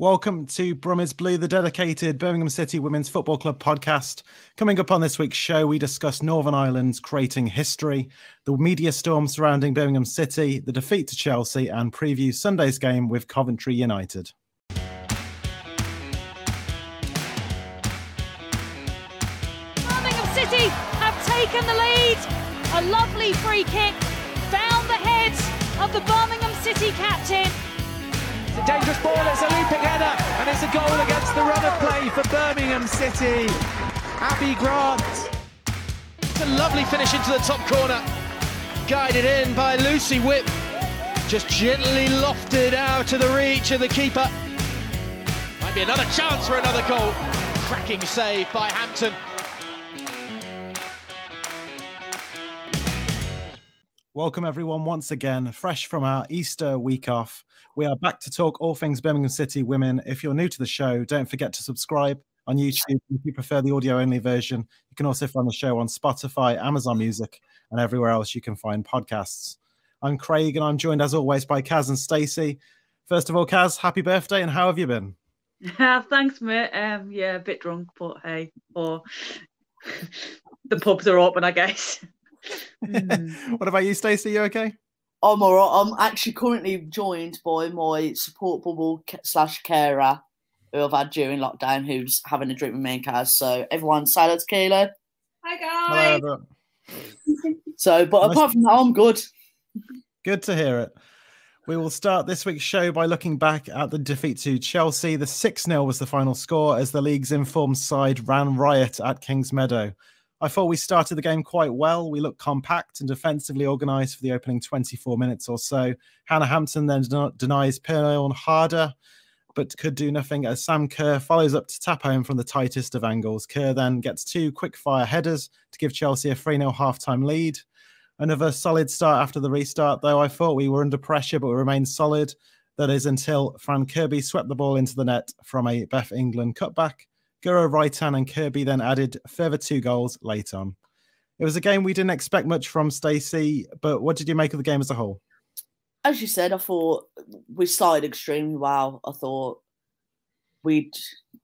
Welcome to Brummies Blue, the dedicated Birmingham City Women's Football Club podcast. Coming up on this week's show, we discuss Northern Ireland's creating history, the media storm surrounding Birmingham City, the defeat to Chelsea, and preview Sunday's game with Coventry United. Birmingham City have taken the lead. A lovely free kick down the head of the Birmingham City captain. It's a dangerous ball, it's a looping header, and it's a goal against the run of play for Birmingham City. Abbi Grant. It's a lovely finish into the top corner. Guided in by Lucy Whipp. Just gently lofted out of the reach of the keeper. Might be another chance for another goal. Cracking save by Hampton. Welcome, everyone, once again, fresh from our Easter week off. We are back to talk all things Birmingham City women. If you're new to the show, don't forget to subscribe on YouTube. If you prefer the audio only version, you can also find the show on Spotify, Amazon Music, and everywhere else you can find podcasts. I'm Craig, and I'm joined as always by Kaz and Stacey. First of all, Kaz, happy birthday, and how have you been? Yeah, thanks, mate. Um, yeah, a bit drunk, but hey, or the pubs are open, I guess. what about you, Stacey? You okay? I'm all right. I'm actually currently joined by my support bubble slash carer who I've had during lockdown who's having a drink with me and Kaz. So everyone, say hello to Kayla. Hi Hello, guys. everyone. So, but Nice. apart from that, I'm good. Good to hear it. We will start this week's show by looking back at the defeat to Chelsea. The 6 0 was the final score as the league's informed side ran riot at Kingsmeadow. I thought we started the game quite well. We looked compact and defensively organised for the opening 24 minutes or so. Hannah Hampton then den- denies Pernille Harder, but could do nothing as Sam Kerr follows up to tap home from the tightest of angles. Kerr then gets two quick fire headers to give Chelsea a 3 0 half time lead. Another solid start after the restart, though. I thought we were under pressure, but we remained solid. That is until Fran Kirby swept the ball into the net from a Beth England cutback. Guro Reiten and Kirby then added further two goals late on. It was a game we didn't expect much from Stacey, but what did you make of the game as a whole? As you said, I thought we started extremely well. I thought we'd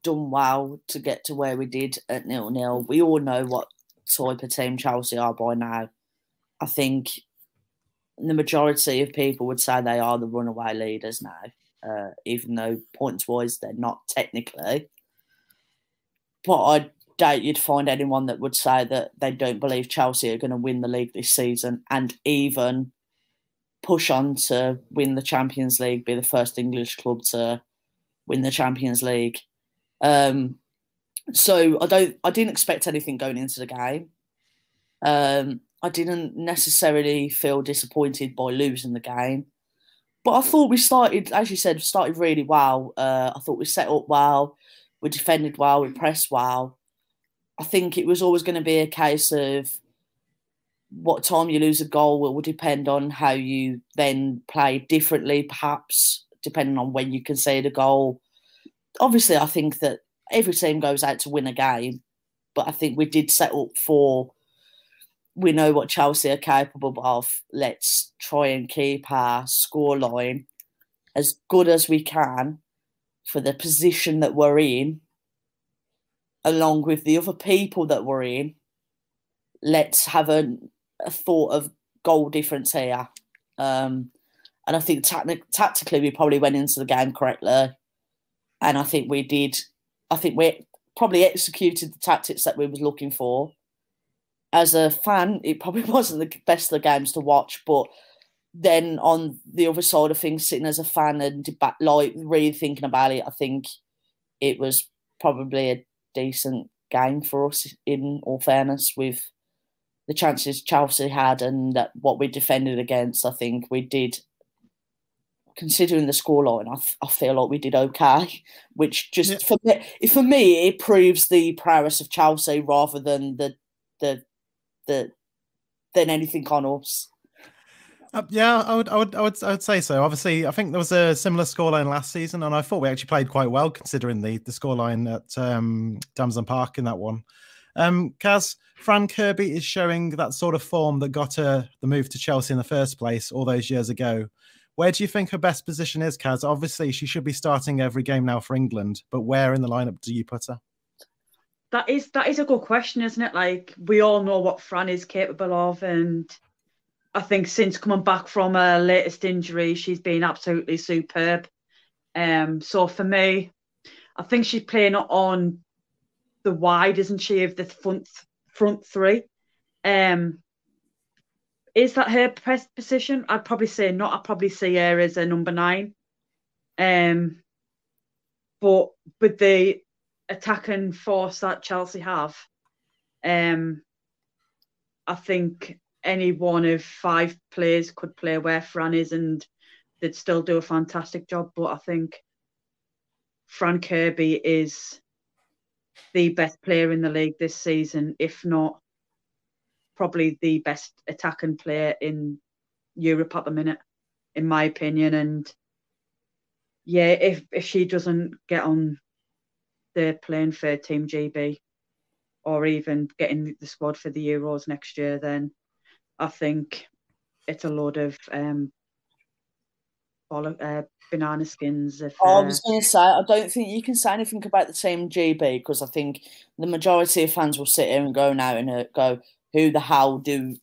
done well to get to where we did at nil nil. We all know what type of team Chelsea are by now. I think the majority of people would say they are the runaway leaders now, uh, even though points wise they're not technically. But I doubt you'd find anyone that would say that they don't believe Chelsea are going to win the league this season and even push on to win the Champions League, be the first English club to win the Champions League. Um, so I don't, I didn't expect anything going into the game. Um, I didn't necessarily feel disappointed by losing the game, but I thought we started, as you said, started really well. Uh, I thought we set up well, we defended well, we pressed well. I think it was always going to be a case of what time you lose a goal will depend on how you then play differently, perhaps depending on when you concede a goal. Obviously, I think that every team goes out to win a game, but I think we did set up for. We know what Chelsea are capable of. Let's try and keep our scoreline as good as we can for the position that we're in, along with the other people that we're in. Let's have a, a thought of goal difference here. Um, and I think tacti- tactically we probably went into the game correctly. And I think we did. I think we probably executed the tactics that we was looking for. As a fan, it probably wasn't the best of the games to watch, but then on the other side of things, sitting as a fan and deba- like really thinking about it, I think it was probably a decent game for us. In all fairness, with the chances Chelsea had and that what we defended against, I think we did. Considering the scoreline, I, f- I feel like we did okay, which just Yeah. for me, for me, it proves the prowess of Chelsea rather than the the the than anything on us. Uh, yeah, I would, I would, I would, I would say so. Obviously, I think there was a similar scoreline last season, and I thought we actually played quite well considering the the scoreline at um, Damson Park in that one. Um, Kaz, Fran Kirby is showing that sort of form that got her the move to Chelsea in the first place all those years ago. Where do you think her best position is, Kaz? Obviously, she should be starting every game now for England, but where in the lineup do you put her? That is that is a good question, isn't it? Like we all know what Fran is capable of, and I think since coming back from her latest injury, she's been absolutely superb. Um, so for me, I think she's playing on the wide, isn't she, of the front front three. Um, is that her best position? I'd probably say not. I'd probably see her as a number nine. Um, but with the attacking force that Chelsea have, um, I think any one of five players could play where Fran is and they'd still do a fantastic job. But I think Fran Kirby is the best player in the league this season, if not probably the best attacking player in Europe at the minute, in my opinion. And yeah, if if she doesn't get on the plane for Team GB or even getting the squad for the Euros next year, then I think it's a load of um, uh, banana skins. If, uh... I was going to say, I don't think you can say anything about the team GB because I think the majority of fans will sit here and go now and uh, go, who the hell do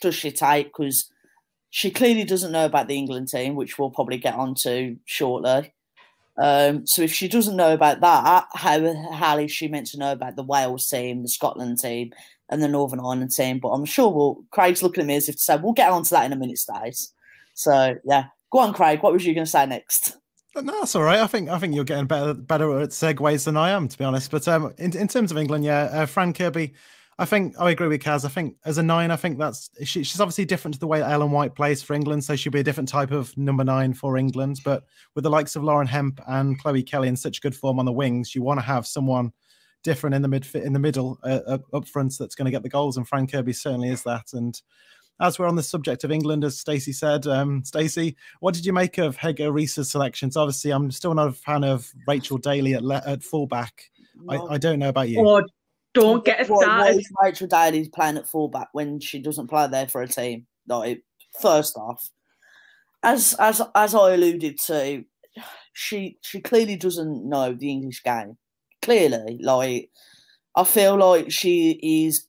does she take? Because she clearly doesn't know about the England team, which we'll probably get onto shortly. Um, so if she doesn't know about that, how hell is she meant to know about the Wales team, the Scotland team, and the Northern Ireland team? But I'm sure we'll. Craig's looking at me as if to say we'll get onto that in a minute, Stace. So yeah, go on, Craig. What was you going to say next? No, that's all right. I think I think you're getting better better at segues than I am, to be honest. But um, in in terms of England, yeah, uh, Fran Kirby I think I agree with Kaz. I think as a nine, I think that's she, she's obviously different to the way Ellen White plays for England, so she'll be a different type of number nine for England. But with the likes of Lauren Hemp and Chloe Kelly in such good form on the wings, you want to have someone different in the mid in the middle uh, up front that's going to get the goals, and Fran Kirby certainly is that. And as we're on the subject of England, as Stacey said, um, Stacey, what did you make of Hege Riise's selections? Obviously, I'm still not a fan of Rachel Daly at, le- at fullback. No. I, I, don't know about you. Oh, don't get us started. Why is Rachel Daly's playing at fullback when she doesn't play there for a team? Like, first off, as as as I alluded to, she she clearly doesn't know the English game. Clearly, like I feel like she is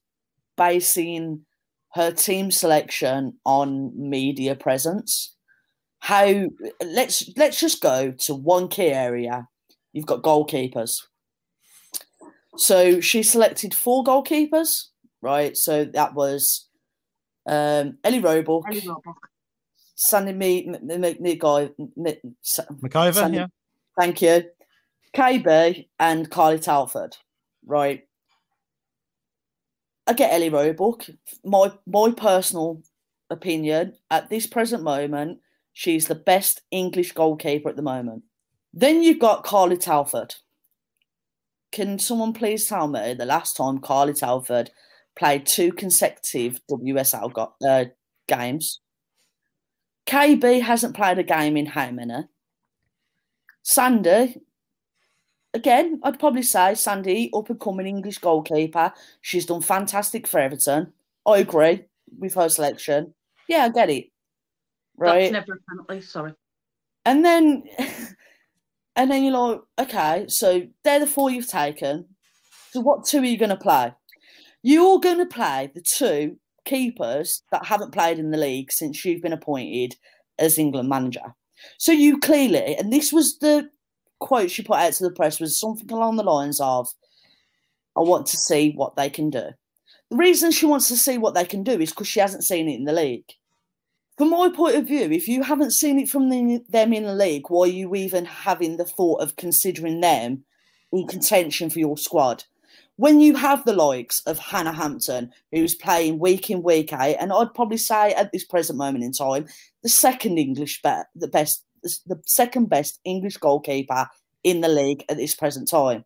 basing her team selection on media presence. How let's let's just go to one key area. You've got goalkeepers. So she selected four goalkeepers, right? So that was um, Ellie Roebuck, Ellie Roebuck. Sandy Me, MacIver, yeah. Thank you. KB and Carly Telford, right? I get Ellie Roebuck. My my personal opinion at this present moment, she's the best English goalkeeper at the moment. Then you've got Carly Telford can someone please tell me the last time Carly Telford played two consecutive WSL uh, games? KB hasn't played a game in how many? Sandy, again, I'd probably say Sandy, up and coming English goalkeeper. She's done fantastic for Everton. I agree with her selection. Yeah, I get it. Right. That's never a penalty, sorry. And then And then you're like, okay, so they're the four you've taken. So what two are you going to play? You're going to play the two keepers that haven't played in the league since you've been appointed as England manager. So you clearly, and this was the quote she put out to the press, was something along the lines of, I want to see what they can do. The reason she wants to see what they can do is because she hasn't seen it in the league from my point of view, if you haven't seen it from the, them in the league, why are you even having the thought of considering them in contention for your squad? When you have the likes of Hannah Hampton, who's playing week in, week out, and I'd probably say at this present moment in time, the second English be- the best, the second best English goalkeeper in the league at this present time.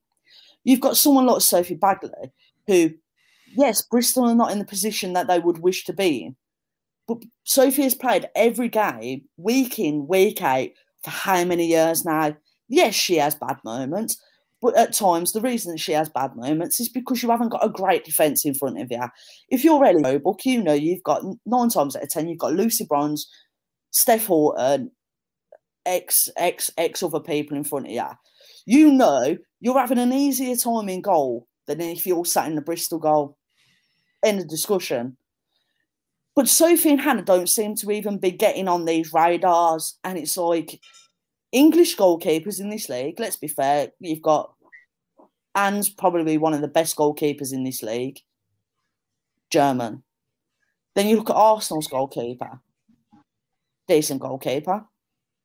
You've got someone like Sophie Baggaley, who, yes, Bristol are not in the position that they would wish to be in, but Sophie has played every game, week in, week out, for how many years now? Yes, she has bad moments, but at times the reason she has bad moments is because you haven't got a great defence in front of you. If you're Ellie Roebuck, you know you've got nine times out of ten, you've got Lucy Bronze, Steph Houghton, X, X, X other people in front of you, you know you're having an easier time in goal than if you're sat in the Bristol goal. End of discussion. But Sophie and Hannah don't seem to even be getting on these radars. And it's like English goalkeepers in this league, let's be fair, you've got Anne's probably one of the best goalkeepers in this league, German. Then you look at Arsenal's goalkeeper, decent goalkeeper,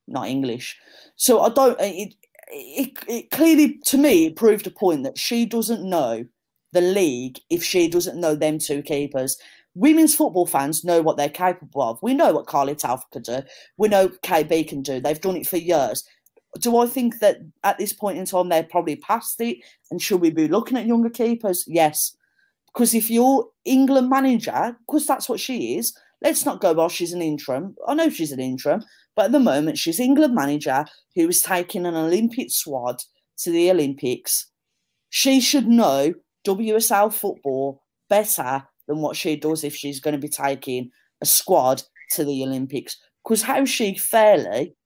not English. So I don't, it, it, it clearly, to me, it proved a point that she doesn't know the league if she doesn't know them two keepers women's football fans know what they're capable of. We know what Carly Telford can do. We know KB can do. They've done it for years. Do I think that at this point in time they're probably past it? And should we be looking at younger keepers? Yes. Because if you're England manager, because that's what she is, let's not go, well, she's an interim. I know she's an interim, but at the moment she's England manager who is taking an Olympic squad to the Olympics. She should know WSL football better than what she does if she's going to be taking a squad to the Olympics. Because how's she fairly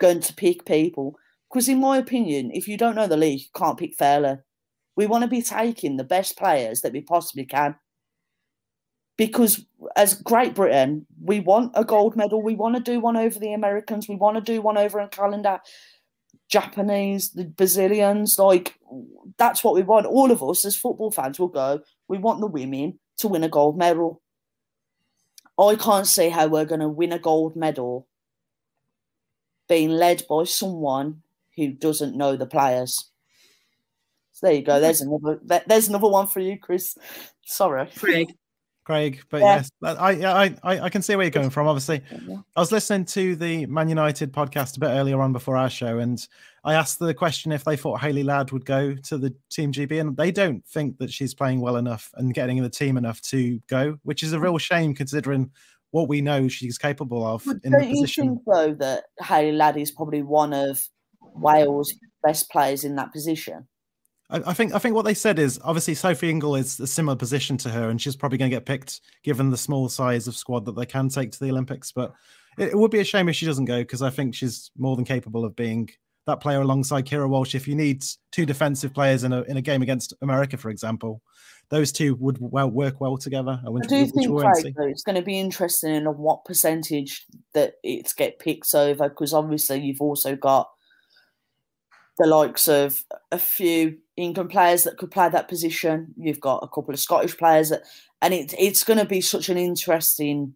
going to pick people? Because in my opinion, if you don't know the league, you can't pick fairly. We want to be taking the best players that we possibly can. Because as Great Britain, we want a gold medal. We want to do one over the Americans. We want to do one over in calendar. Japanese, the Brazilians, like that's what we want. All of us as football fans will go, we want the women to win a gold medal. I can't see how we're going to win a gold medal being led by someone who doesn't know the players. So there you go. There's another. There's another one for you, Chris. Sorry, Craig. Craig, but yeah. yes, I, I I can see where you're coming from. Obviously, I was listening to the Man United podcast a bit earlier on before our show, and I asked the question if they thought Hayley Ladd would go to the Team GB, and they don't think that she's playing well enough and getting in the team enough to go, which is a real shame considering what we know she's capable of but in don't the position. You think, though, that Hayley Ladd is probably one of Wales' best players in that position? I, think I think what they said is obviously Sophie Ingle is a similar position to her, and she's probably going to get picked given the small size of squad that they can take to the Olympics. But it, it would be a shame if she doesn't go because I think she's more than capable of being that player alongside Keira Walsh. If you need two defensive players in a in a game against America, for example, those two would well work well together. I, I do think Craig, though, it's going to be interesting in what percentage that it's get picked over because obviously you've also got the likes of a few England players that could play that position. You've got a couple of Scottish players that, and it, it's going to be such an interesting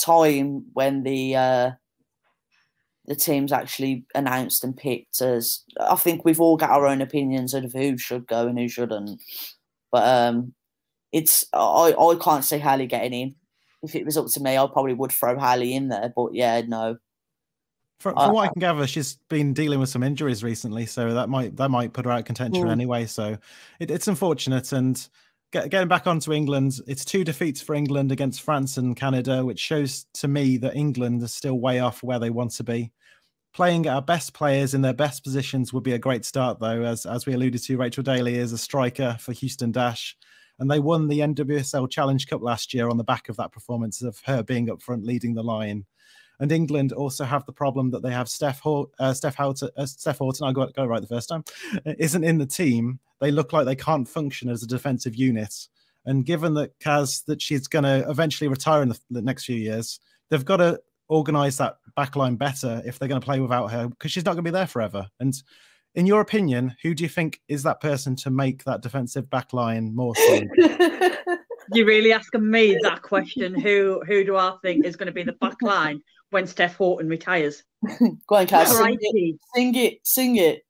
time when the uh, the teams actually announced and picked. As I think we've all got our own opinions of who should go and who shouldn't, but um, it's I I can't see Hayley getting in. If it was up to me, I probably would throw Hayley in there. But yeah, no, from, from uh, what I can gather, she's been dealing with some injuries recently, so that might that might put her out of contention mm. anyway. So it, it's unfortunate. And get, getting back onto England, it's two defeats for England against France and Canada, which shows to me that England is still way off where they want to be. Playing our best players in their best positions would be a great start, though. As as we alluded to, Rachel Daly is a striker for Houston Dash, and they won the NWSL Challenge Cup last year on the back of that performance of her being up front leading the line. And England also have the problem that they have Steph Hall, uh, Steph Houghton, uh, Steph Houghton. I got go right the first time. Isn't in the team. They look like they can't function as a defensive unit. And given that Kaz that she's going to eventually retire in the, the next few years, they've got to organize that backline better if they're going to play without her because she's not going to be there forever. And in your opinion, who do you think is that person to make that defensive backline more solid? You're really asking me that question. Who who do I think is going to be the backline when Steph Houghton retires. Go on, Kat. Sing it. Sing it. Sing it.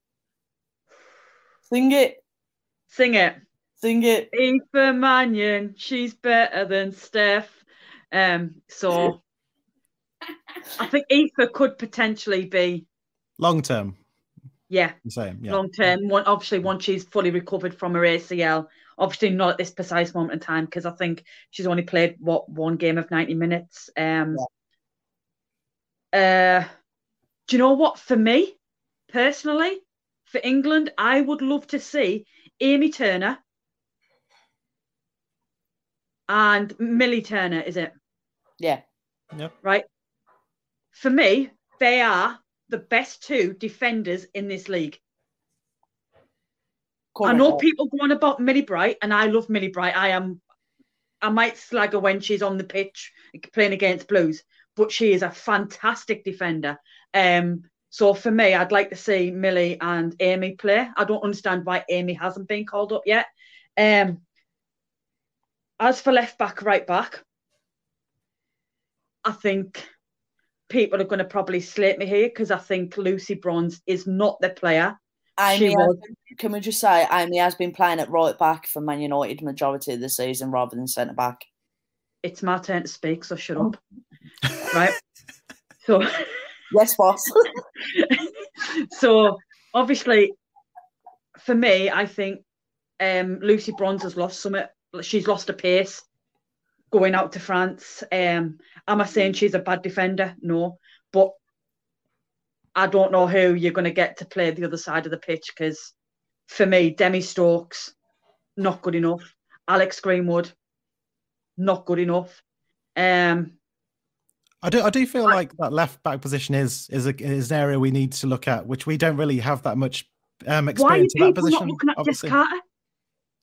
Sing it. Sing it. Sing it. Aoife Mannion, she's better than Steph. Um, so I think Aoife could potentially be long term. Yeah, same. Yeah. Long term. One, obviously, once she's fully recovered from her ACL, obviously not at this precise moment in time because I think she's only played what one game of ninety minutes. Um, yeah. Uh, do you know what? For me, personally, for England, I would love to see Amy Turner and Millie Turner, is it? Yeah. Yep. Right. for me, they are the best two defenders in this league. I know people go on about Millie Bright, and I love Millie Bright. I am, I might slag her when she's on the pitch playing against Blues, but she is a fantastic defender. Um, so for me, I'd like to see Millie and Amy play. I don't understand why Amy hasn't been called up yet. Um, as for left back, right back, I think people are going to probably slate me here because I think Lucy Bronze is not the player Amy, has, can we just say Amy has been playing at right back for Man United majority of the season rather than centre back. It's my turn to speak, so shut up. Right. So yes, boss. so obviously, for me, I think um, Lucy Bronze has lost some. She's lost a pace going out to France. Um, am I saying she's a bad defender? No, but I don't know who you're going to get to play the other side of the pitch because for me, Demi Stokes, not good enough. Alex Greenwood, not good enough. Um, I do. I do feel I, like that left back position is is, a, is an area we need to look at, which we don't really have that much um, experience why are in that position. Not looking at obviously. Jess Carter?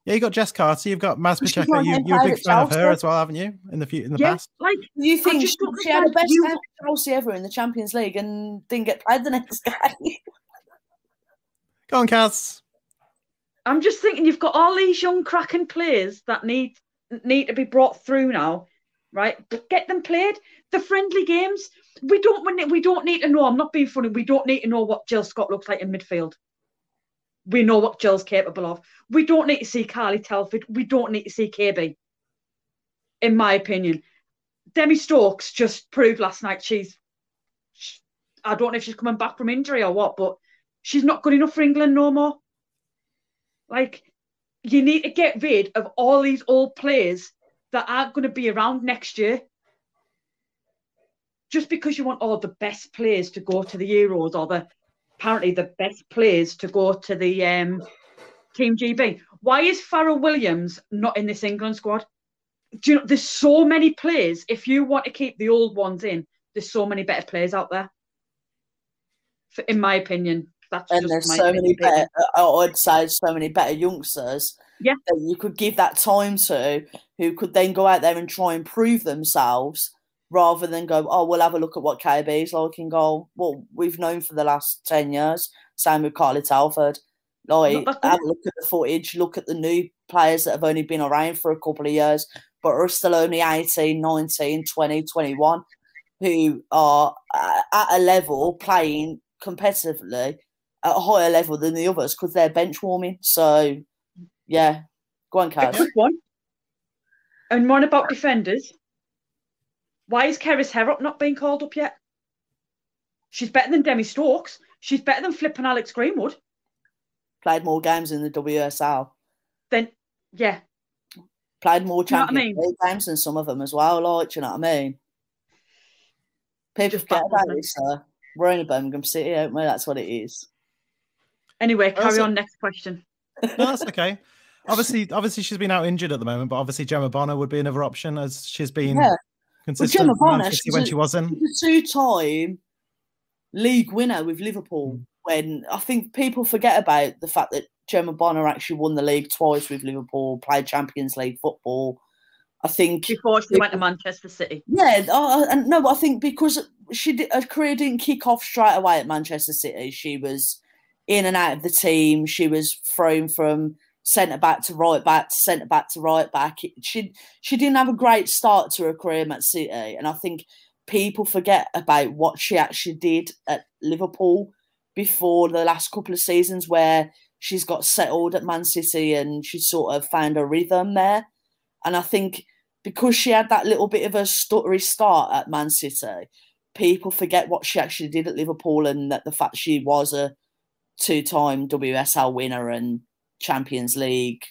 Yeah, you got Jess Carter. You've got Maz Pacheco. You, you're a big fan of her as well, haven't you? In the in the yeah, past, like you think she, she had the best you... Chelsea ever in the Champions League and didn't get played the next game. Go on, Kaz. I'm just thinking you've got all these young cracking players that need need to be brought through now, right? Get them played. The friendly games. We don't we don't need to know. I'm not being funny. We don't need to know what Jill Scott looks like in midfield we know what Jill's capable of. We don't need to see Carly Telford. We don't need to see KB. In my opinion, Demi Stokes just proved last night she's. She, I don't know if she's coming back from injury or what, but she's not good enough for England no more. Like, you need to get rid of all these old players that aren't going to be around next year. Just because you want all the best players to go to the Euros or the apparently the best players to go to the um, Team GB. Why is Fara Williams not in this England squad? Do you know there's so many players? If you want to keep the old ones in, there's so many better players out there. In my opinion, that's and there's so many better. I'd say so many better youngsters. Yeah, that you could give that time to, who could then go out there and try and prove themselves rather than go, oh, we'll have a look at what KB is like and go, well, we've known for the last 10 years. Same with Carly Telford. Like, have a look at the footage, look at the new players that have only been around for a couple of years, but are still only 18, 19, 20, 21, who are uh, at a level playing competitively at a higher level than the others because they're bench warming. So, yeah, go on, Kaz. one. And one about defenders. Why is Kerys Harrop not being called up yet? She's better than Demi Stokes. She's better than flipping Alex Greenwood. Played more games in the WSL. Then, yeah. Played more Champions League I mean? games than some of them as well. Like, you know what I mean? People Just forget about sir. We're in Birmingham City, aren't we? That's what it is. Anyway, carry on. Next question. No, that's okay. obviously, obviously, she's been out injured at the moment, but obviously, Gemma Bonner would be another option as she's been yeah consistent well, Bonner, when she was in. a two-time league winner with Liverpool. Mm. When I think people forget about the fact that Gemma Bonner actually won the league twice with Liverpool, played Champions League football. I think before she it, went to Manchester City. Yeah, uh, and no, I think because she did, her career didn't kick off straight away at Manchester City. She was in and out of the team. She was thrown from centre back to right back, centre back to right back. She she didn't have a great start to her career at City, and I think people forget about what she actually did at Liverpool before the last couple of seasons, where she's got settled at Man City and she sort of found a rhythm there. And I think because she had that little bit of a stuttery start at Man City, people forget what she actually did at Liverpool and that the fact she was a two-time WSL winner and Champions League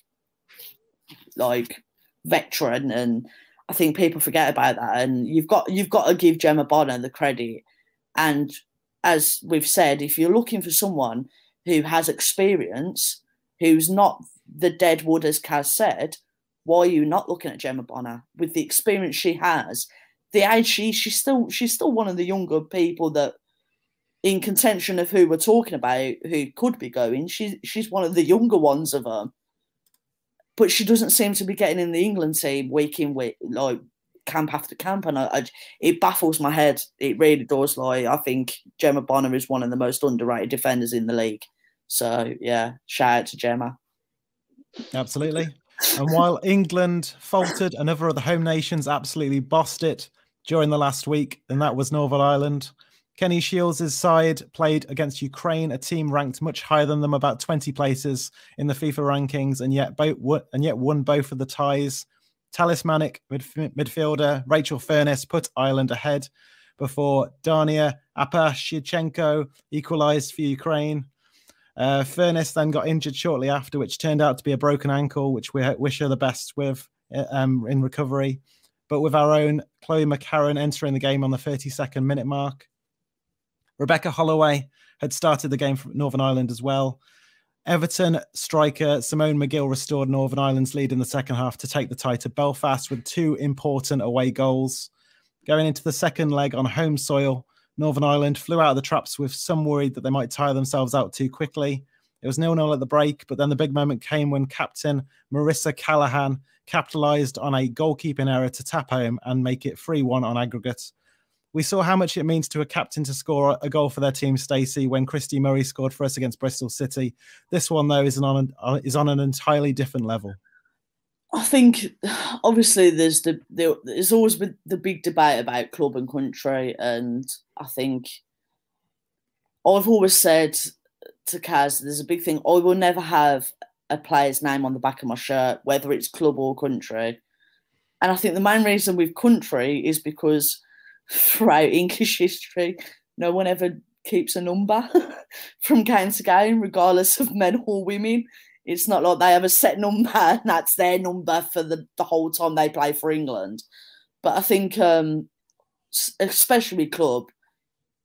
like veteran and I think people forget about that. And you've got you've got to give Gemma Bonner the credit. And as we've said if you're looking for someone who has experience who's not the dead wood as Kaz said why are you not looking at Gemma Bonner? With the experience she has the age she she's still she's still one of the younger people that in contention of who we're talking about who could be going. She's she's one of the younger ones of them, but she doesn't seem to be getting in the England team week in week like camp after camp, and I, I, it baffles my head. It really does. Like I think Gemma Bonner is one of the most underrated defenders in the league. So yeah, shout out to Gemma. Absolutely. And while England faltered, another of the home nations absolutely bossed it during the last week, and that was Northern Ireland. Kenny Shiels' side played against Ukraine, a team ranked much higher than them, about 20 places in the FIFA rankings, and yet both and yet won both of the ties. Talismanic midf- midfielder Rachel Furness put Ireland ahead before Dania Apashchenko equalised for Ukraine. Uh, Furness then got injured shortly after, which turned out to be a broken ankle, which we wish her the best with uh, um, in recovery. But with our own Chloe McCarron entering the game on the 32nd minute mark. Rebecca Holloway had started the game for Northern Ireland as well. Everton striker Simone Magill restored Northern Ireland's lead in the second half to take the tie to Belfast with two important away goals. Going into the second leg on home soil, Northern Ireland flew out of the traps with some worried that they might tire themselves out too quickly. It was nil nil at the break, but then the big moment came when captain Marissa Callaghan capitalised on a goalkeeping error to tap home and make it 3 1 on aggregate. We saw how much it means to a captain to score a goal for their team, Stacey, when Christie Murray scored for us against Bristol City. This one, though, is on an, uh, is on an entirely different level. I think obviously there's the, the there's always been the big debate about club and country, and I think I've always said to Kaz, there's a big thing. I will never have a player's name on the back of my shirt, whether it's club or country. And I think the main reason with country is because throughout English history, no one ever keeps a number from game to game, regardless of men or women. It's not like they have a set number and that's their number for the, the whole time they play for England. But I think, um, especially club,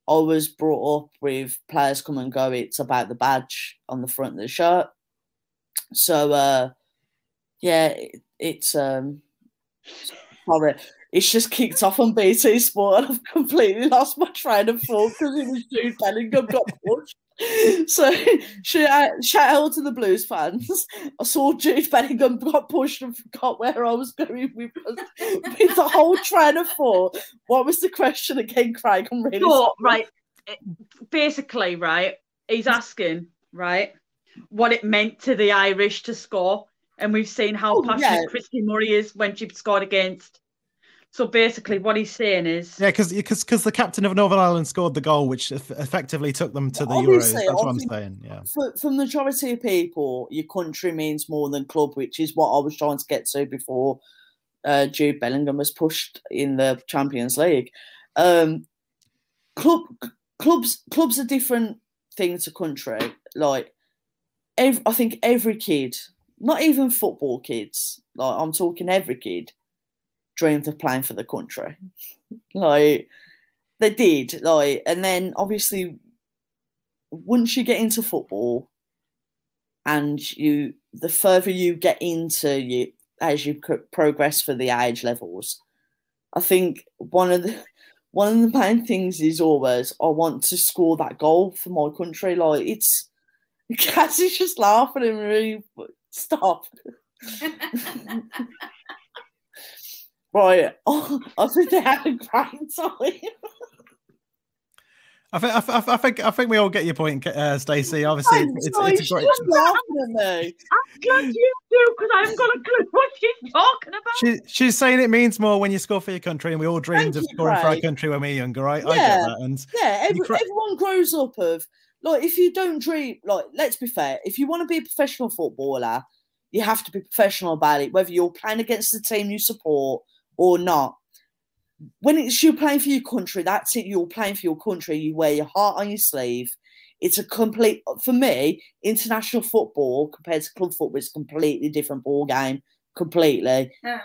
I was brought up with players come and go. It's about the badge on the front of the shirt. So, uh, yeah, it, it's um, sorry it's just kicked off on BT Sport and I've completely lost my train of thought because it was Jude Bellingham got pushed. So shout, shout out to the Blues fans. I saw Jude Bellingham got pushed and forgot where I was going with, with the whole train of thought. What was the question again, Craig? I'm really so, right. Basically, right, he's asking, right, what it meant to the Irish to score. And we've seen how oh, passionate yeah. Christie Murray is when she scored against so basically, what he's saying is, yeah, because because the captain of Northern Ireland scored the goal, which effectively took them to the Euros. That's what I'm saying. Yeah. For, for the majority of people, your country means more than club, which is what I was trying to get to before uh, Jude Bellingham was pushed in the Champions League. Um, club clubs clubs are different thing to country. Like, every, I think every kid, not even football kids, like I'm talking every kid dreamed of playing for the country. like they did, like, and then obviously once you get into football and you the further you get into you as you progress for the age levels, I think one of the one of the main things is always I want to score that goal for my country. Like it's Cassie's just laughing and really stop. Right. Oh, I think they had a great time. I think, I, I, think I think we all get your point, uh, Stacey. Obviously, it's, it's, it's a great. Laughing at me. I'm glad you do because I haven't got a clue what she's talking about. She, she's saying it means more when you score for your country, and we all dreamed Thank of scoring for our country when we were younger, right? Yeah, I get that. And yeah, every, everyone grows up of like if you don't dream, like let's be fair, if you want to be a professional footballer, you have to be professional about it. Whether you're playing against the team you support or not. When it's you playing for your country, that's it. You're playing for your country. You wear your heart on your sleeve. It's a complete, for me, international football compared to club football is a completely different ball game. Completely. Yeah.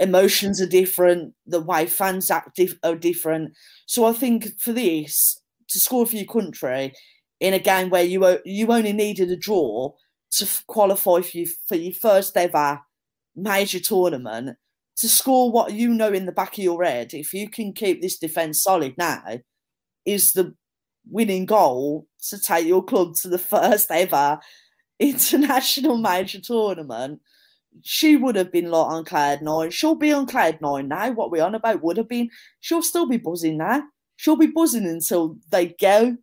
Emotions are different. The way fans act dif- are different. So I think for this, to score for your country in a game where you you only needed a draw to qualify for you for your first ever major tournament to score what you know in the back of your head, if you can keep this defence solid now, is the winning goal to take your club to the first ever international major tournament. She would have been like on cloud nine. She'll be on cloud nine now. What we're on about would have been. She'll still be buzzing now. She'll be buzzing until they go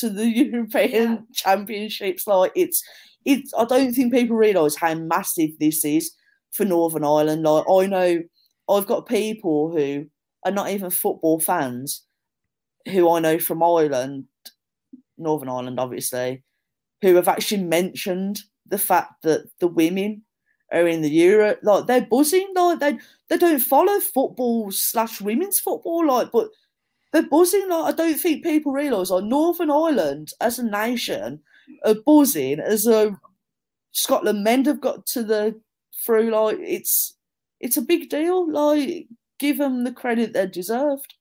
to the European yeah. Championships. Like it's, it's. I don't think people realise how massive this is for Northern Ireland. Like I know, I've got people who are not even football fans, who I know from Ireland, Northern Ireland, obviously, who have actually mentioned the fact that the women are in the Euro. Like they're buzzing. Like they they don't follow football slash women's football. Like, but they're buzzing. Like I don't think people realise. Like Northern Ireland as a nation are buzzing as a Scotland men have got to the through. Like it's it's a big deal. Like give them the credit they deserved.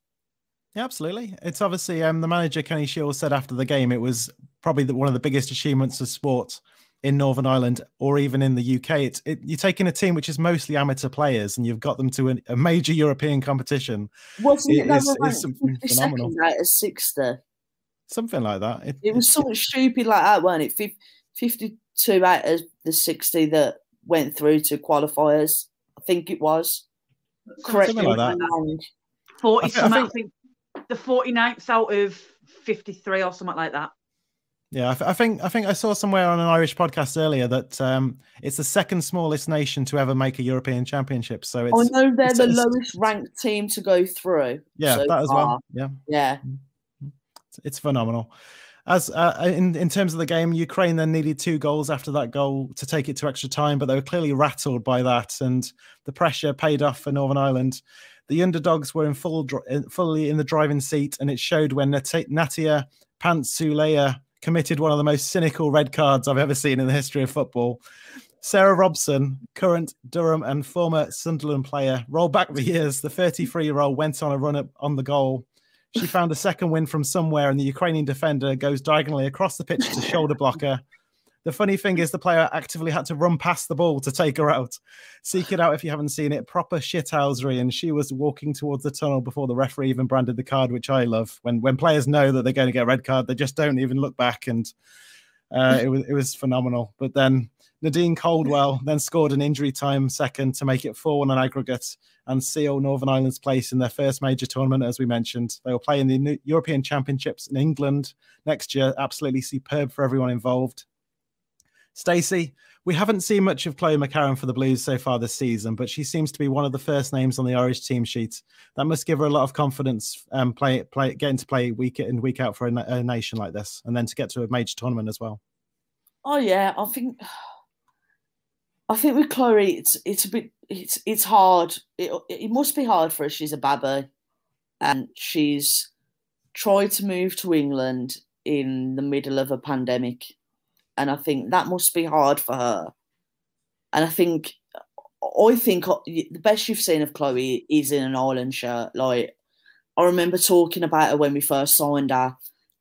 Yeah, absolutely. It's obviously um, the manager Kenny Shiels said after the game it was probably the, one of the biggest achievements of sport in Northern Ireland or even in the UK. It's it, you're taking a team which is mostly amateur players and you've got them to a major European competition. Wasn't it, it is, is something phenomenal. Of 60. Something like that. It, it was something stupid like that, wasn't it? 52 out of the 60 that went through to qualifiers. I think it was. Correct. Something like that. 40 I think, I think the 49th out of 53 or something like that. Yeah, I, think I think I saw somewhere on an Irish podcast earlier that um, it's the second smallest nation to ever make a European Championship. So it's, I know they're the lowest ranked team to go through. Yeah, so that as well. Yeah, yeah, it's, it's phenomenal. As uh, in in terms of the game, Ukraine then needed two goals after that goal to take it to extra time, but they were clearly rattled by that, and the pressure paid off for Northern Ireland. The underdogs were in full, fully in the driving seat, and it showed when Nat- Natia Pantsulaia committed one of the most cynical red cards I've ever seen in the history of football. Sarah Robson, current Durham and former Sunderland player, rolled back the years. The 33 year old went on a run up on the goal. She found a second win from somewhere, and the Ukrainian defender goes diagonally across the pitch to shoulder blocker. The funny thing is, the player actively had to run past the ball to take her out. Seek it out if you haven't seen it. Proper shithousery. And she was walking towards the tunnel before the referee even branded the card, which I love. When when players know that they're going to get a red card, they just don't even look back. And uh, it was it was phenomenal. But then Nadene Caldwell then scored an injury time second to make it 4 1 on aggregate and seal Northern Ireland's place in their first major tournament, as we mentioned. They will play in the European Championships in England next year. Absolutely superb for everyone involved. Stacey, we haven't seen much of Chloe McCarron for the Blues so far this season, but she seems to be one of the first names on the Irish team sheet. That must give her a lot of confidence, um, play, play, getting to play week in week out for a, a nation like this, and then to get to a major tournament as well. Oh yeah, I think, I think with Chloe, it's it's a bit it's it's hard. It it must be hard for her. She's a baby, and she's tried to move to England in the middle of a pandemic and I think that must be hard for her. And I think, I think uh, the best you've seen of Chloe is in an Ireland shirt. Like I remember talking about her when we first signed her,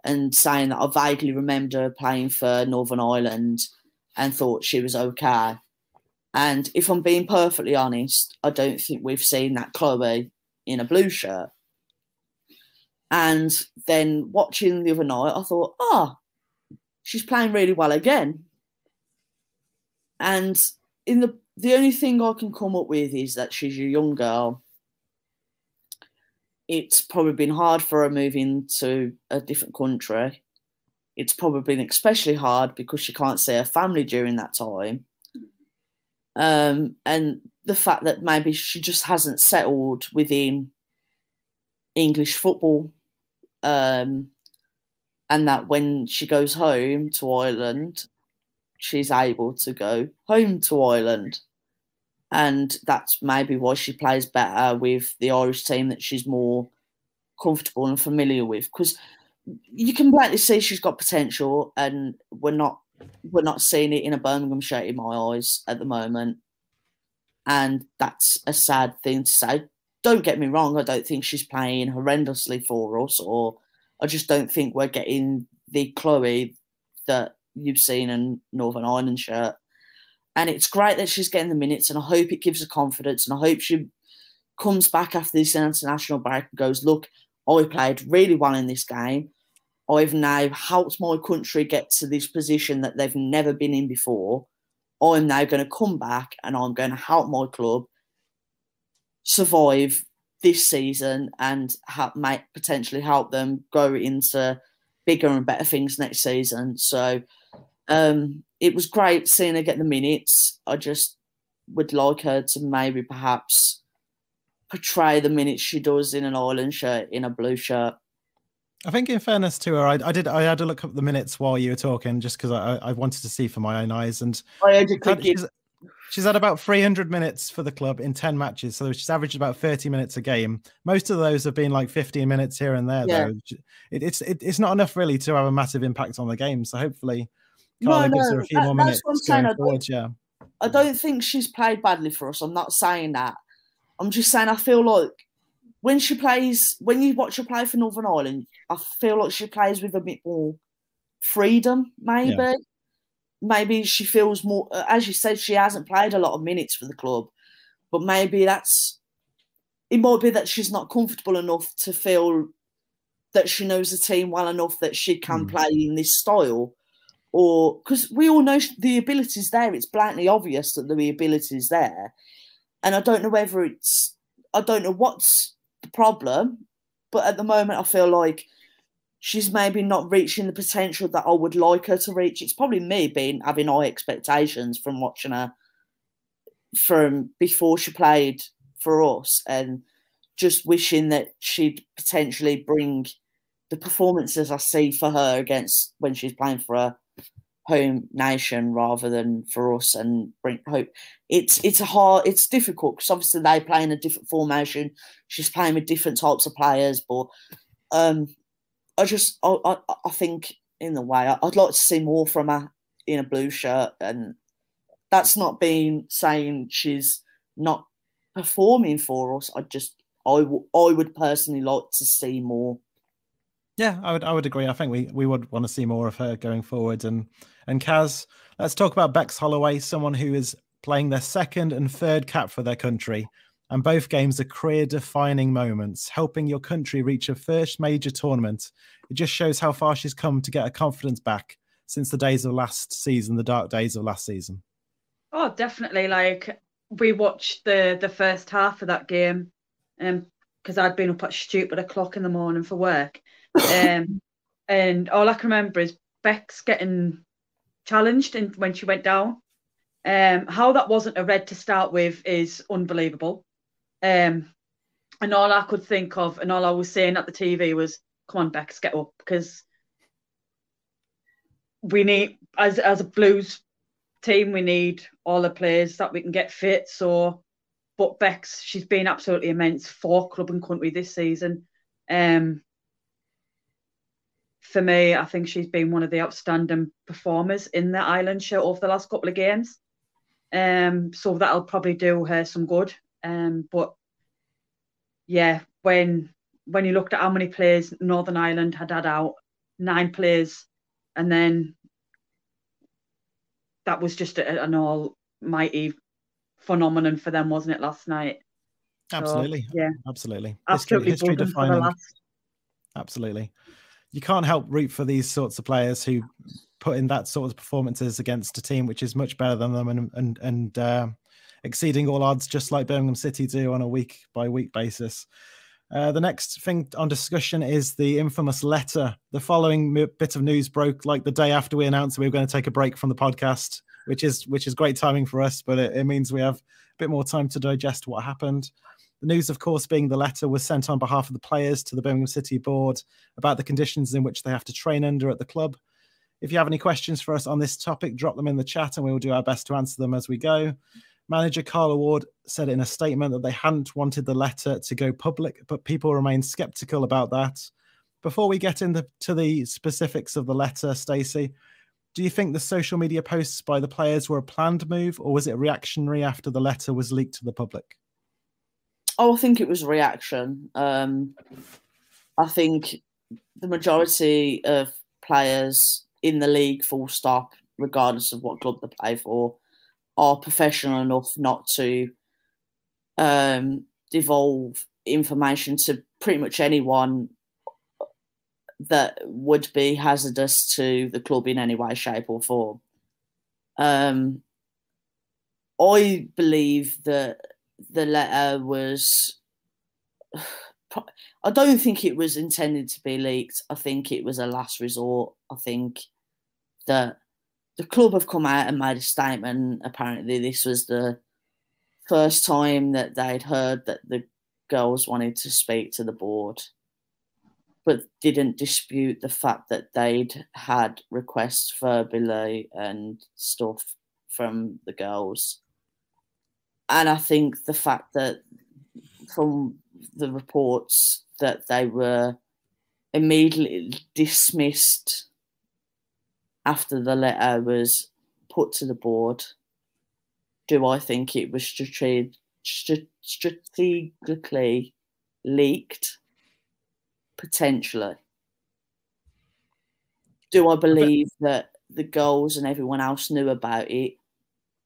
and saying that I vaguely remember her playing for Northern Ireland, and thought she was okay. And if I'm being perfectly honest, I don't think we've seen that Chloe in a blue shirt. And then watching the other night, I thought, oh, she's playing really well again. And in the the only thing I can come up with is that she's a young girl. It's probably been hard for her moving to a different country. It's probably been especially hard because she can't see her family during that time. Um, and the fact that maybe she just hasn't settled within English football. Um, and that when she goes home to Ireland, she's able to go home to Ireland. And that's maybe why she plays better with the Irish team that she's more comfortable and familiar with. Because you can blatantly see she's got potential, and we're not we're not seeing it in a Birmingham shirt in my eyes at the moment. And that's a sad thing to say. Don't get me wrong, I don't think she's playing horrendously for us or I just don't think we're getting the Chloe that you've seen in Northern Ireland shirt. And it's great that she's getting the minutes, and I hope it gives her confidence, and I hope she comes back after this international break and goes, Look, I played really well in this game. I've now helped my country get to this position that they've never been in before. I'm now going to come back and I'm going to help my club survive this season and help, might potentially help them go into bigger and better things next season. So um, it was great seeing her get the minutes. I just would like her to maybe perhaps portray the minutes she does in an Ireland shirt, in a blue shirt. I think, in fairness to her, I, I did. I had a look up the minutes while you were talking, just because I, I wanted to see for my own eyes. And I had to she's, she's had about 300 minutes for the club in 10 matches, so she's averaged about 30 minutes a game. Most of those have been like 15 minutes here and there. Yeah. Though it, it's it, it's not enough really to have a massive impact on the game. So hopefully, Carla no, gives her a few that, more minutes going forward. Yeah, I don't think she's played badly for us. I'm not saying that. I'm just saying I feel like when she plays, when you watch her play for Northern Ireland, I feel like she plays with a bit more freedom, maybe. Yeah. Maybe she feels more, uh, as you said, she hasn't played a lot of minutes for the club, but maybe that's, it might be that she's not comfortable enough to feel that she knows the team well enough that she can mm. play in this style. Or because we all know the ability's there, it's blatantly obvious that the ability's there. And I don't know whether it's, I don't know what's problem. But at the moment, I feel like she's maybe not reaching the potential that I would like her to reach. It's probably me being having high expectations from watching her from before she played for us and just wishing that she'd potentially bring the performances I see for her against when she's playing for her home nation rather than for us and bring hope. It's it's a hard it's difficult because obviously they play in a different formation. She's playing with different types of players, but um, I just I, I, I think in the way I, would like to see more from her in a blue shirt, and that's not being saying she's not performing for us. I just I, w- I would personally like to see more. Yeah, I would I would agree. I think we, we would want to see more of her going forward. And and Kaz, let's talk about Bex Holloway, someone who is playing their second and third cap for their country. And both games are career defining moments, helping your country reach a first major tournament. It just shows how far she's come to get her confidence back since the days of last season, the dark days of last season. Oh, definitely. Like we watched the the first half of that game, um, because I'd been up at stupid o'clock in the morning for work. Um, and all I can remember is Bex getting challenged and when she went down. Um, how that wasn't a red to start with is unbelievable. Um, and all I could think of and all I was saying at the TV was, "Come on, Bex, get up," because we need as as a Blues team, we need all the players that we can get fit. So, but Bex, she's been absolutely immense for club and country this season. Um, for me, I think she's been one of the outstanding performers in the Island show over the last couple of games. Um, so that'll probably do her some good. Um, but yeah, when when you looked at how many players Northern Ireland had had out, nine players, and then that was just a, an mighty phenomenon for them, wasn't it, last night? Absolutely. So, yeah. Absolutely. Absolutely history, history defining. Absolutely you can't help root for these sorts of players who put in that sort of performances against a team which is much better than them and and and uh, exceeding all odds, just like Birmingham City do on a week by week basis. Uh, the next thing on discussion is the infamous letter. The following bit of news broke like the day after we announced we were going to take a break from the podcast, which is which is great timing for us, but it, it means we have a bit more time to digest what happened. The news, of course, being the letter was sent on behalf of the players to the Birmingham City board about the conditions in which they have to train under at the club. If you have any questions for us on this topic, drop them in the chat and we will do our best to answer them as we go. Manager Carla Ward said in a statement that they hadn't wanted the letter to go public, but people remain skeptical about that. Before we get into the specifics of the letter, Stacey, do you think the social media posts by the players were a planned move or was it reactionary after the letter was leaked to the public? Oh, I think it was reaction. Um, I think the majority of players in the league, full stop, regardless of what club they play for, are professional enough not to um, devolve information to pretty much anyone that would be hazardous to the club in any way, shape, or form. Um, I believe that the letter was. I don't think it was intended to be leaked. I think it was a last resort. I think that the club have come out and made a statement. Apparently, this was the first time that they'd heard that the girls wanted to speak to the board, but didn't dispute the fact that they'd had requests verbally and stuff from the girls. And I think the fact that from the reports that they were immediately dismissed after the letter was put to the board. Do I think it was strategically leaked? Potentially. Do I believe that the girls and everyone else knew about it?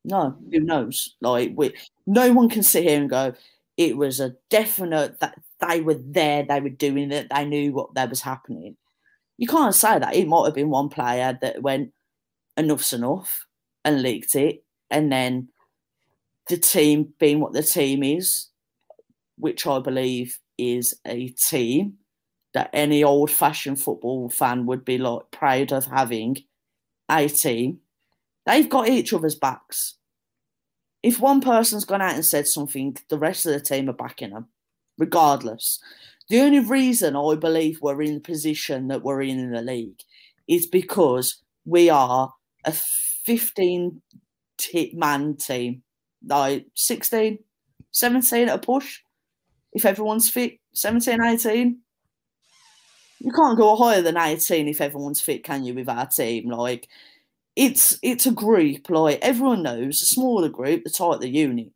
No, who knows? Like, we, no one can sit here and go, it was a definite that they were there, they were doing it, they knew what that was happening. You can't say that. It might have been one player that went, enough's enough, and leaked it, and then the team being what the team is, which I believe is a team that any old fashioned football fan would be like proud of having a team. They've got each other's backs. If one person's gone out and said something, the rest of the team are backing them, regardless. The only reason I believe we're in the position that we're in in the league is because we are a 15 t- man team, like 16, 17 at a push. If everyone's fit, 17, 18. You can't go higher than 18 if everyone's fit, can you, with our team? Like, it's it's a group, like everyone knows, a smaller group, the tighter the unit.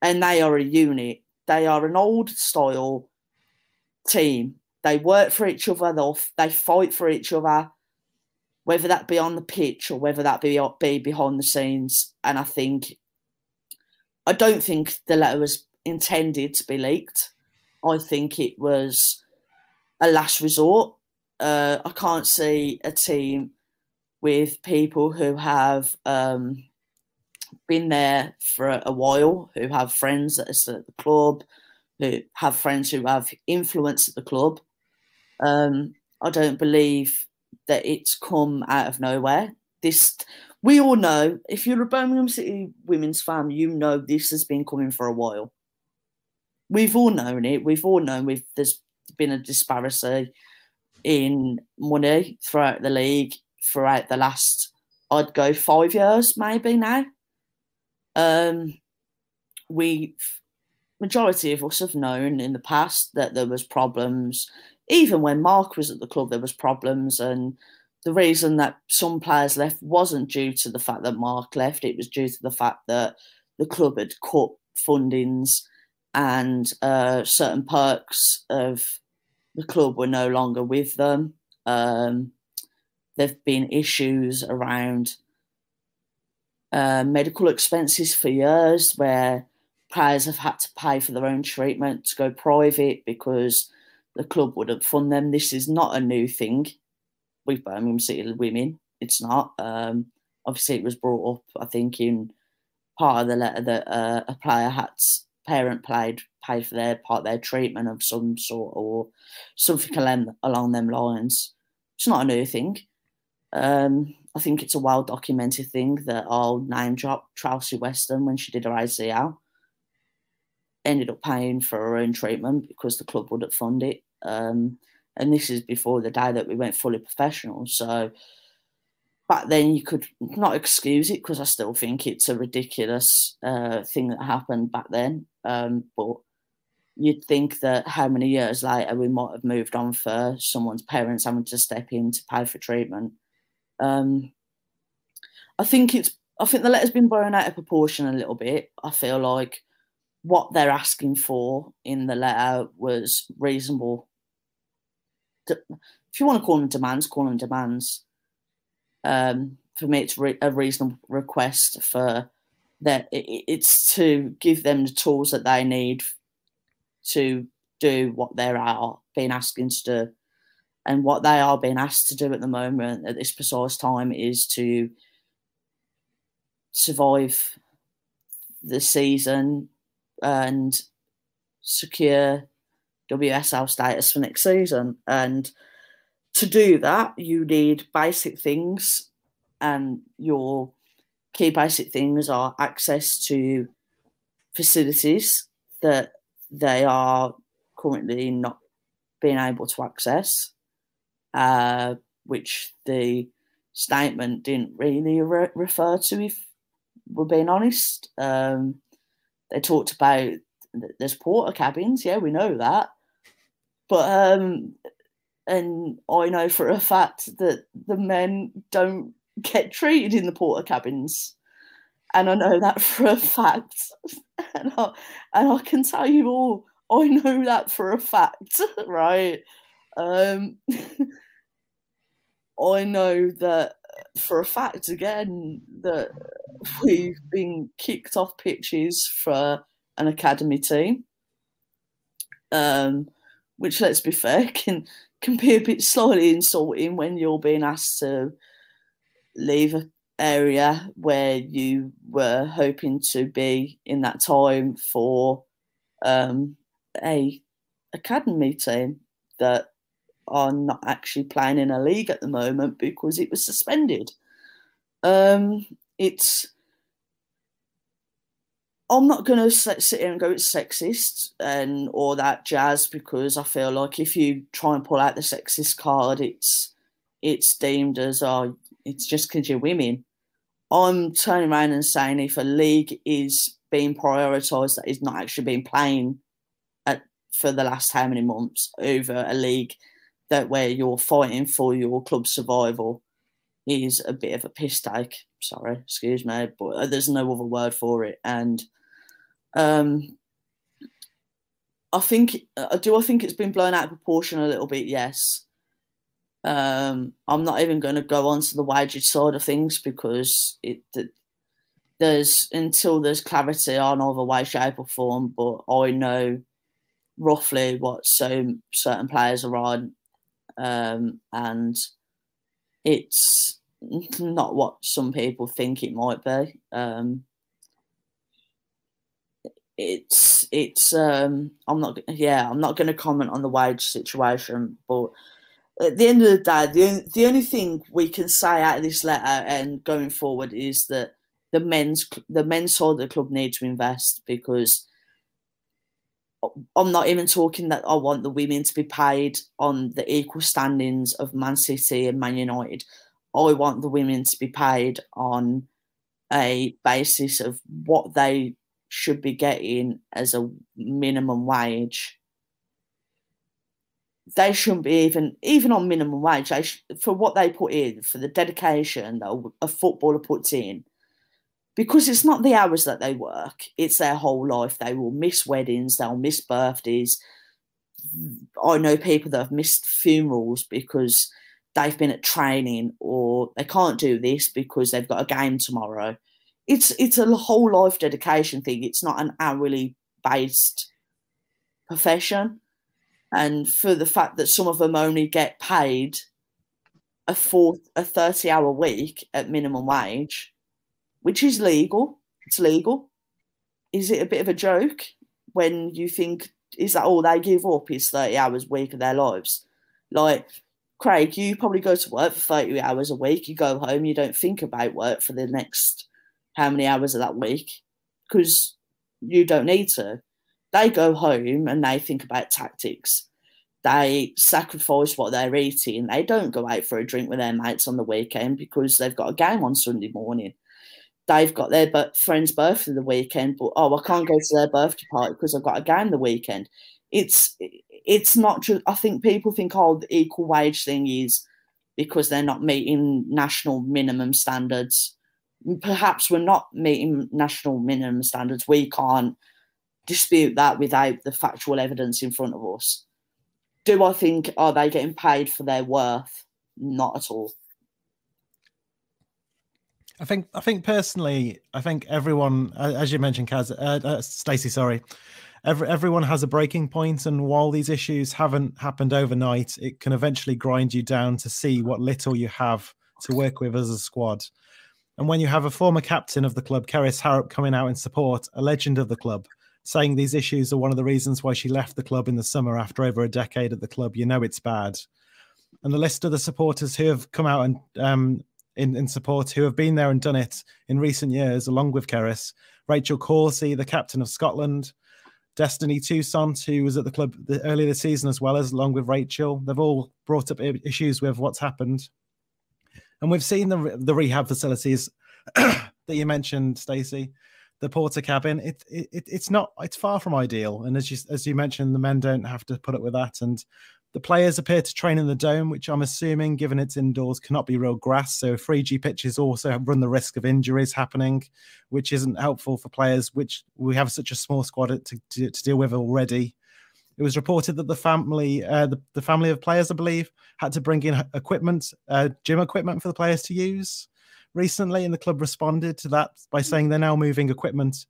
And they are a unit. They are an old style team. They work for each other, they they fight for each other whether that be on the pitch or whether that be be behind the scenes. And I think I don't think the letter was intended to be leaked. I think it was a last resort. Uh, I can't see a team with people who have um, been there for a while, who have friends at the club, who have friends who have influence at the club. Um, I don't believe that it's come out of nowhere. This we all know. If you're a Birmingham City women's fan, you know this has been coming for a while. We've all known it. We've all known we've there's been a disparity in money throughout the league throughout the last I'd go five years maybe now. Um, we majority of us have known in the past that there was problems even when Mark was at the club, there was problems, and the reason that some players left wasn't due to the fact that Mark left; it was due to the fact that the club had cut fundings and uh, certain perks of the club were no longer with them. Um, there've been issues around uh, medical expenses for years where players have had to pay for their own treatment to go private because the club wouldn't fund them. This is not a new thing with Birmingham City women. It's not. Um, obviously, it was brought up, I think, in part of the letter that uh, a player had parent played paid for their part their treatment of some sort or something along, along them lines. It's not a new thing. Um, I think it's a well documented thing that I'll name drop Tracy Weston when she did her ACL ended up paying for her own treatment because the club wouldn't fund it. Um, and this is before the day that we went fully professional. So back then you could not excuse it because I still think it's a ridiculous uh, thing that happened back then. Um, but you'd think that how many years later we might have moved on for someone's parents having to step in to pay for treatment. Um, I think it's I think the letter's been blown out of proportion a little bit. I feel like what they're asking for in the letter was reasonable. If you want to call them demands, call them demands. Um, for me, it's re- a reasonable request for that. It's to give them the tools that they need to do what they are being asked to do. And what they are being asked to do at the moment, at this precise time, is to survive the season and secure WSL status for next season. And to do that, you need basic things, and your key basic things are access to facilities that they are currently not being able to access, uh, which the statement didn't really re- refer to, if we're being honest. Um, they talked about there's Portakabins, yeah, we know that. But um, and I know for a fact that the men don't get treated in the Portakabins. And I know that for a fact. and, I, and I can tell you all, I know that for a fact, right? Um, I know that for a fact again that we've been kicked off pitches for an academy team. Um, which let's be fair can can be a bit slightly insulting when you're being asked to leave an area where you were hoping to be in that time for um, a academy team that are not actually playing in a league at the moment because it was suspended. Um, it's I'm not going to sit here and go it's sexist and all that jazz because I feel like if you try and pull out the sexist card, it's it's deemed as oh, it's just because you're women. I'm turning around and saying if a league is being prioritised that is not actually being playing at for the last how many months over a league that where you're fighting for your club survival is a bit of a piss take. Sorry, excuse me, but there's no other word for it. And um, I think, uh, do I think it's been blown out of proportion a little bit? Yes. Um, I'm not even going to go on to the wages side of things because it, there's until there's clarity on either way, shape, or form. But I know roughly what so certain players are on, um, and it's not what some people think it might be. Um, it's it's um I'm not yeah I'm not going to comment on the wage situation, but at the end of the day, the only, the only thing we can say out of this letter and going forward is that the men's the men's side of the club need to invest because I'm not even talking that I want the women to be paid on the equal standings of Man City and Man United. I want the women to be paid on a basis of what they should be getting as a minimum wage. They shouldn't be even even on minimum wage. Sh- for what they put in, for the dedication that a footballer puts in, because it's not the hours that they work; it's their whole life. They will miss weddings, they'll miss birthdays. I know people that have missed funerals because they've been at training or they can't do this because they've got a game tomorrow it's it's a whole life dedication thing. It's not an hourly based profession, and for the fact that some of them only get paid a four a thirty hour week at minimum wage, which is legal. It's legal. Is it a bit of a joke when you think is that all they give up is thirty hours a week of their lives? Like Craig, you probably go to work for 30 hours a week, you go home, you don't think about work for the next how many hours of that week because you don't need to. They go home and they think about tactics. They sacrifice what they're eating. They don't go out for a drink with their mates on the weekend because they've got a game on Sunday morning. They've got their friend's birthday the weekend, but oh, I can't go to their birthday party because I've got a game the weekend. It's it's not true. I think people think oh, the equal wage thing is because they're not meeting national minimum standards perhaps we're not meeting national minimum standards. We can't dispute that without the factual evidence in front of us. Do I think are they getting paid for their worth? Not at all. I think I think personally, I think everyone, as you mentioned, Kaz, uh, uh, Stacey, sorry, every, everyone has a breaking point. and while these issues haven't happened overnight, it can eventually grind you down to see what little you have to work with as a squad. And when you have a former captain of the club, Kerys Harrop, coming out in support, a legend of the club, saying these issues are one of the reasons why she left the club in the summer after over a decade at the club, you know it's bad. And the list of the supporters who have come out and um, in, in support, who have been there and done it in recent years, along with Kerys, Rachel Corsie, the captain of Scotland, Destiny Toussaint, who was at the club earlier this season as well as along with Rachel. They've all brought up issues with what's happened. And we've seen the the rehab facilities that you mentioned, Stacey, the Portakabin. It, it it's not it's far from ideal. And as you as you mentioned, the men don't have to put up with that. And the players appear to train in the dome, which I'm assuming, given it's indoors, cannot be real grass. So 3G pitches also run the risk of injuries happening, which isn't helpful for players, which we have such a small squad to, to, to deal with already. It was reported that the family, uh, the, the family of players, I believe, had to bring in equipment, uh, gym equipment for the players to use recently, and the club responded to that by saying they're now moving equipment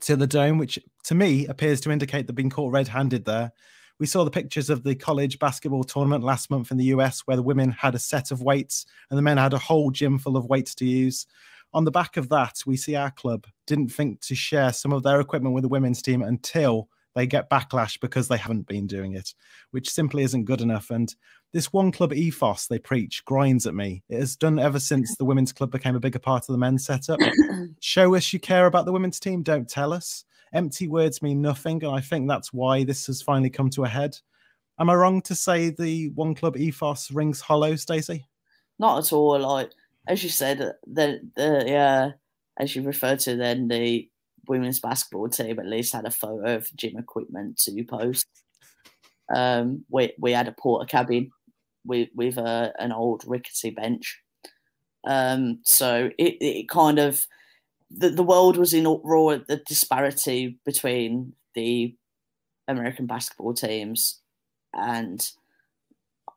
to the dome, which to me appears to indicate they've been caught red-handed there. We saw the pictures of the college basketball tournament last month in the US, where the women had a set of weights and the men had a whole gym full of weights to use. On the back of that, we see our club didn't think to share some of their equipment with the women's team until they get backlash because they haven't been doing it, which simply isn't good enough. And this one club ethos they preach grinds at me. It has done ever since the women's club became a bigger part of the men's setup. Show us you care about the women's team, don't tell us. Empty words mean nothing, and I think that's why this has finally come to a head. Am I wrong to say the one club ethos rings hollow, Stacey? Not at all. Like as you said, the the uh, as you referred to, then the women's basketball team at least had a photo of gym equipment to post. Um, we we had a Portakabin with with a, an old rickety bench. Um, so it, it kind of the, the world was in uproar at the disparity between the American basketball teams and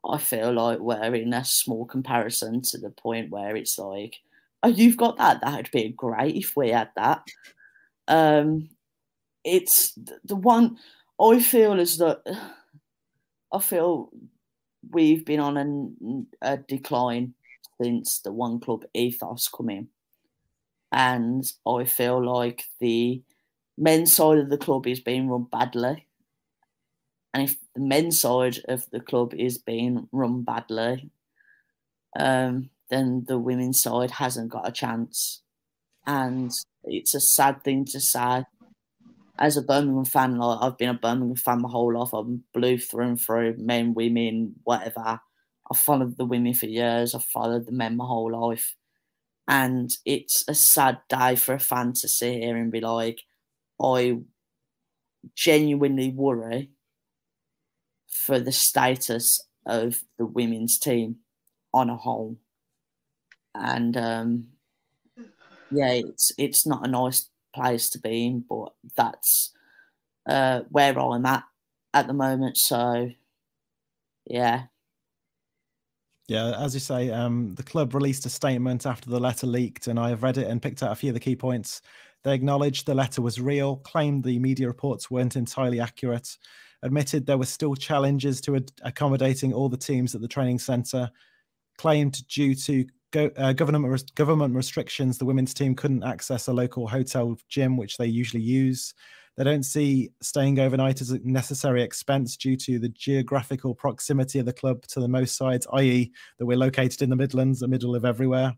I feel like we're in a small comparison to the point where it's like, oh, you've got that. That would be great if we had that. Um, it's the one I feel is that I feel we've been on a, a decline since the one club ethos come in, and I feel like the men's side of the club is being run badly. And if the men's side of the club is being run badly, um, then the women's side hasn't got a chance. And it's a sad thing to say. As a Birmingham fan, like I've been a Birmingham fan my whole life. I'm blue through and through, men, women, whatever. I've followed the women for years. I've followed the men my whole life. And it's a sad day for a fan to sit here and be like, I genuinely worry for the status of the women's team on a whole. And um, yeah, it's it's not a nice place to be in, but that's uh, where I'm at at the moment. So, yeah. Yeah, as you say, um, the club released a statement after the letter leaked, and I have read it and picked out a few of the key points. They acknowledged the letter was real, claimed the media reports weren't entirely accurate, admitted there were still challenges to ad- accommodating all the teams at the training centre, claimed due to go, uh, government government restrictions, the women's team couldn't access a local hotel gym, which they usually use. They don't see staying overnight as a necessary expense due to the geographical proximity of the club to the most sides, i.e., that we're located in the Midlands, the middle of everywhere.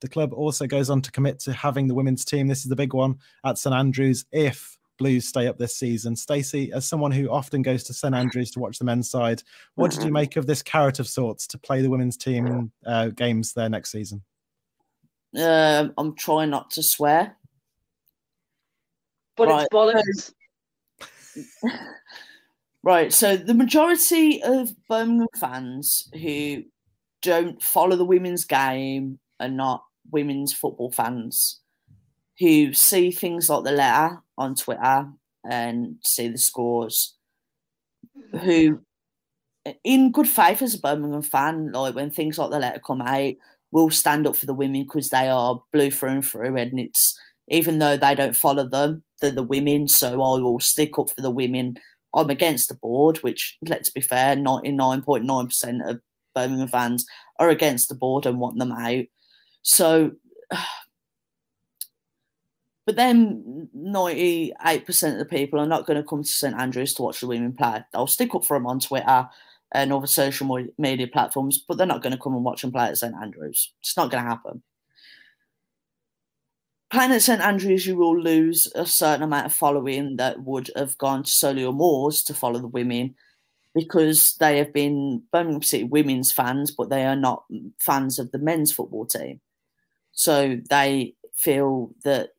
The club also goes on to commit to having the women's team. This is the big one at St Andrews if Blues stay up this season. Stacey, as someone who often goes to St Andrews to watch the men's side, what did you make of this carrot of sorts to play the women's team uh, games there next season? Um, I'm trying not to swear, but right. it's bollocks. right. So the majority of Birmingham fans who don't follow the women's game are not women's football fans who see things like the letter on Twitter and see the scores, who, in good faith as a Birmingham fan, like when things like the letter come out, will stand up for the women because they are blue through and through, and it's even though they don't follow them, the women, so I will stick up for the women. I'm against the board, which, let's be fair, 99.9% of Birmingham fans are against the board and want them out. So, but then 98% of the people are not going to come to St Andrews to watch the women play. They'll stick up for them on Twitter and other social media platforms, but they're not going to come and watch them play at St Andrews. It's not going to happen. Playing at St Andrews, you will lose a certain amount of following that would have gone to Solihull Moors to follow the women because they have been Birmingham City women's fans, but they are not fans of the men's football team. So they feel that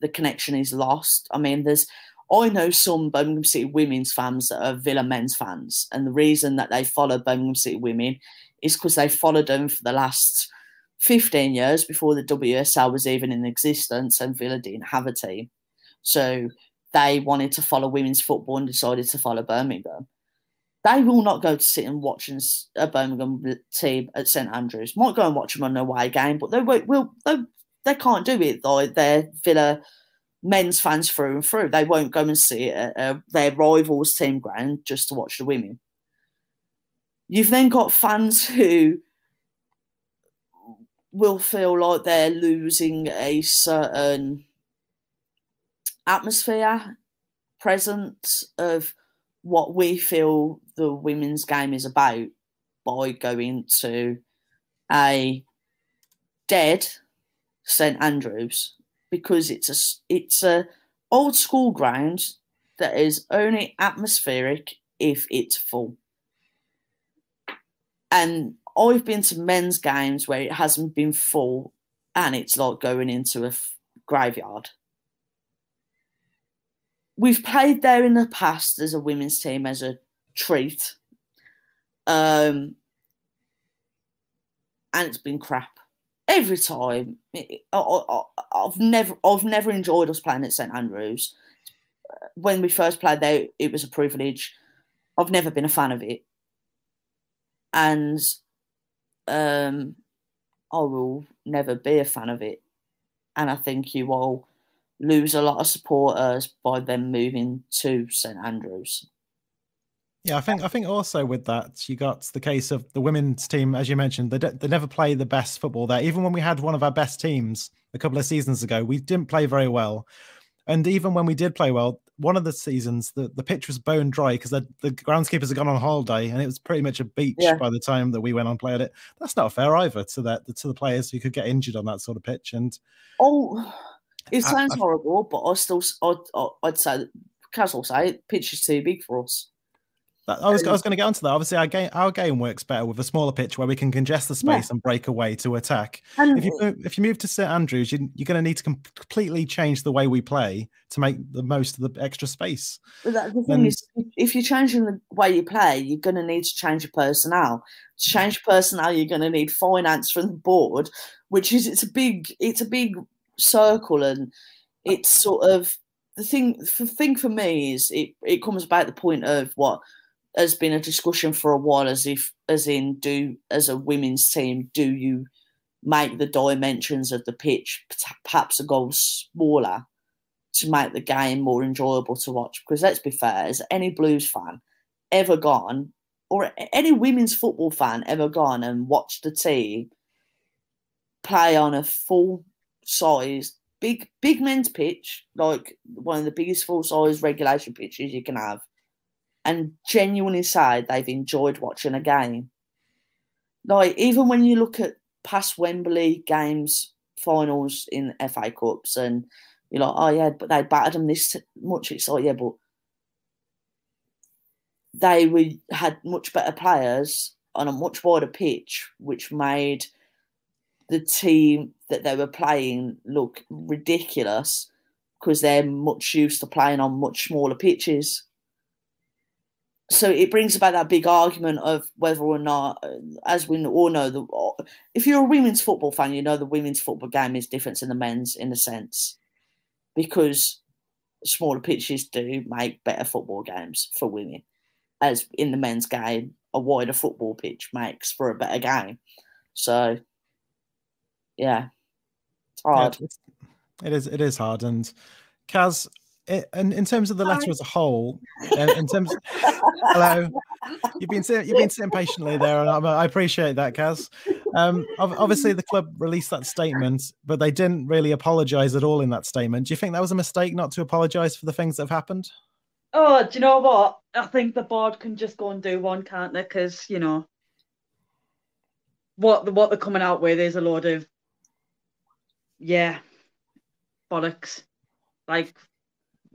the connection is lost. I mean, there's I know some Birmingham City women's fans that are Villa men's fans, and the reason that they follow Birmingham City women is because they followed them for the last 15 years before the WSL was even in existence and Villa didn't have a team. So they wanted to follow women's football and decided to follow Birmingham. They will not go to sit and watch a Birmingham team at St Andrews. Might go and watch them on an away game, but they will. They, they can't do it. Though they're Villa men's fans through and through. They won't go and see it at uh, their rivals' team ground just to watch the women. You've then got fans who will feel like they're losing a certain atmosphere, presence of what we feel the women's game is about by going to a dead St Andrews because it's a it's a old school ground that is only atmospheric if it's full. And I've been to men's games where it hasn't been full and it's like going into a f- graveyard. We've played there in the past as a women's team as a treat. Um, and it's been crap every time. I, have never, I've never enjoyed us playing at St Andrews. When we first played there, it was a privilege. I've never been a fan of it, and um, I will never be a fan of it. And I think you will lose a lot of supporters by them moving to St Andrews. Yeah, I think I think also with that you got the case of the women's team, as you mentioned, they they never play the best football there. Even when we had one of our best teams a couple of seasons ago, we didn't play very well. And even when we did play well, one of the seasons the, the pitch was bone dry because the, the groundskeepers had gone on holiday and it was pretty much a beach yeah. by the time that we went on played it. That's not fair either to that to the players who could get injured on that sort of pitch. And oh, it sounds I, horrible, but I still I'd, I'd say casual say pitch is too big for us. I was, I was going to get onto that. Obviously, our game our game works better with a smaller pitch where we can congest the space yeah. and break away to attack. And if you move, if you move to St Andrews, you, are going to need to completely change the way we play to make the most of the extra space. But that, the thing and, is, if you're changing the way you play, you're going to need to change your personnel. To change personnel, you're going to need finance from the board, which is it's a big it's a big circle, and it's sort of the thing. The thing for me is it it comes about the point of what has been a discussion for a while as if as in do as a women's team do you make the dimensions of the pitch perhaps a goal smaller to make the game more enjoyable to watch? Because let's be fair as any blues fan ever gone or any women's football fan ever gone and watched the team play on a full size big big men's pitch like one of the biggest full size regulation pitches you can have and genuinely say they've enjoyed watching a game. Like even when you look at past Wembley games, finals in FA Cups, and you're like, oh yeah, but they battered them this much. It's like yeah, but they were, had much better players on a much wider pitch, which made the team that they were playing look ridiculous because they're much used to playing on much smaller pitches so it brings about that big argument of whether or not, as we all know, the if you're a women's football fan, you know the women's football game is different than the men's in a sense, because smaller pitches do make better football games for women, as in the men's game, a wider football pitch makes for a better game. So, yeah, it's hard. It is. It is hard. And Kaz, in, in terms of the letter as a whole, in, in terms, hello, you've been sitting, you've been sitting patiently there, and I, I appreciate that, Kaz. Um, obviously, the club released that statement, but they didn't really apologise at all in that statement. Do you think that was a mistake not to apologise for the things that have happened? Oh, do you know what? I think the board can just go and do one, can't they? Because you know what what they're coming out with is a load of yeah bollocks. Like,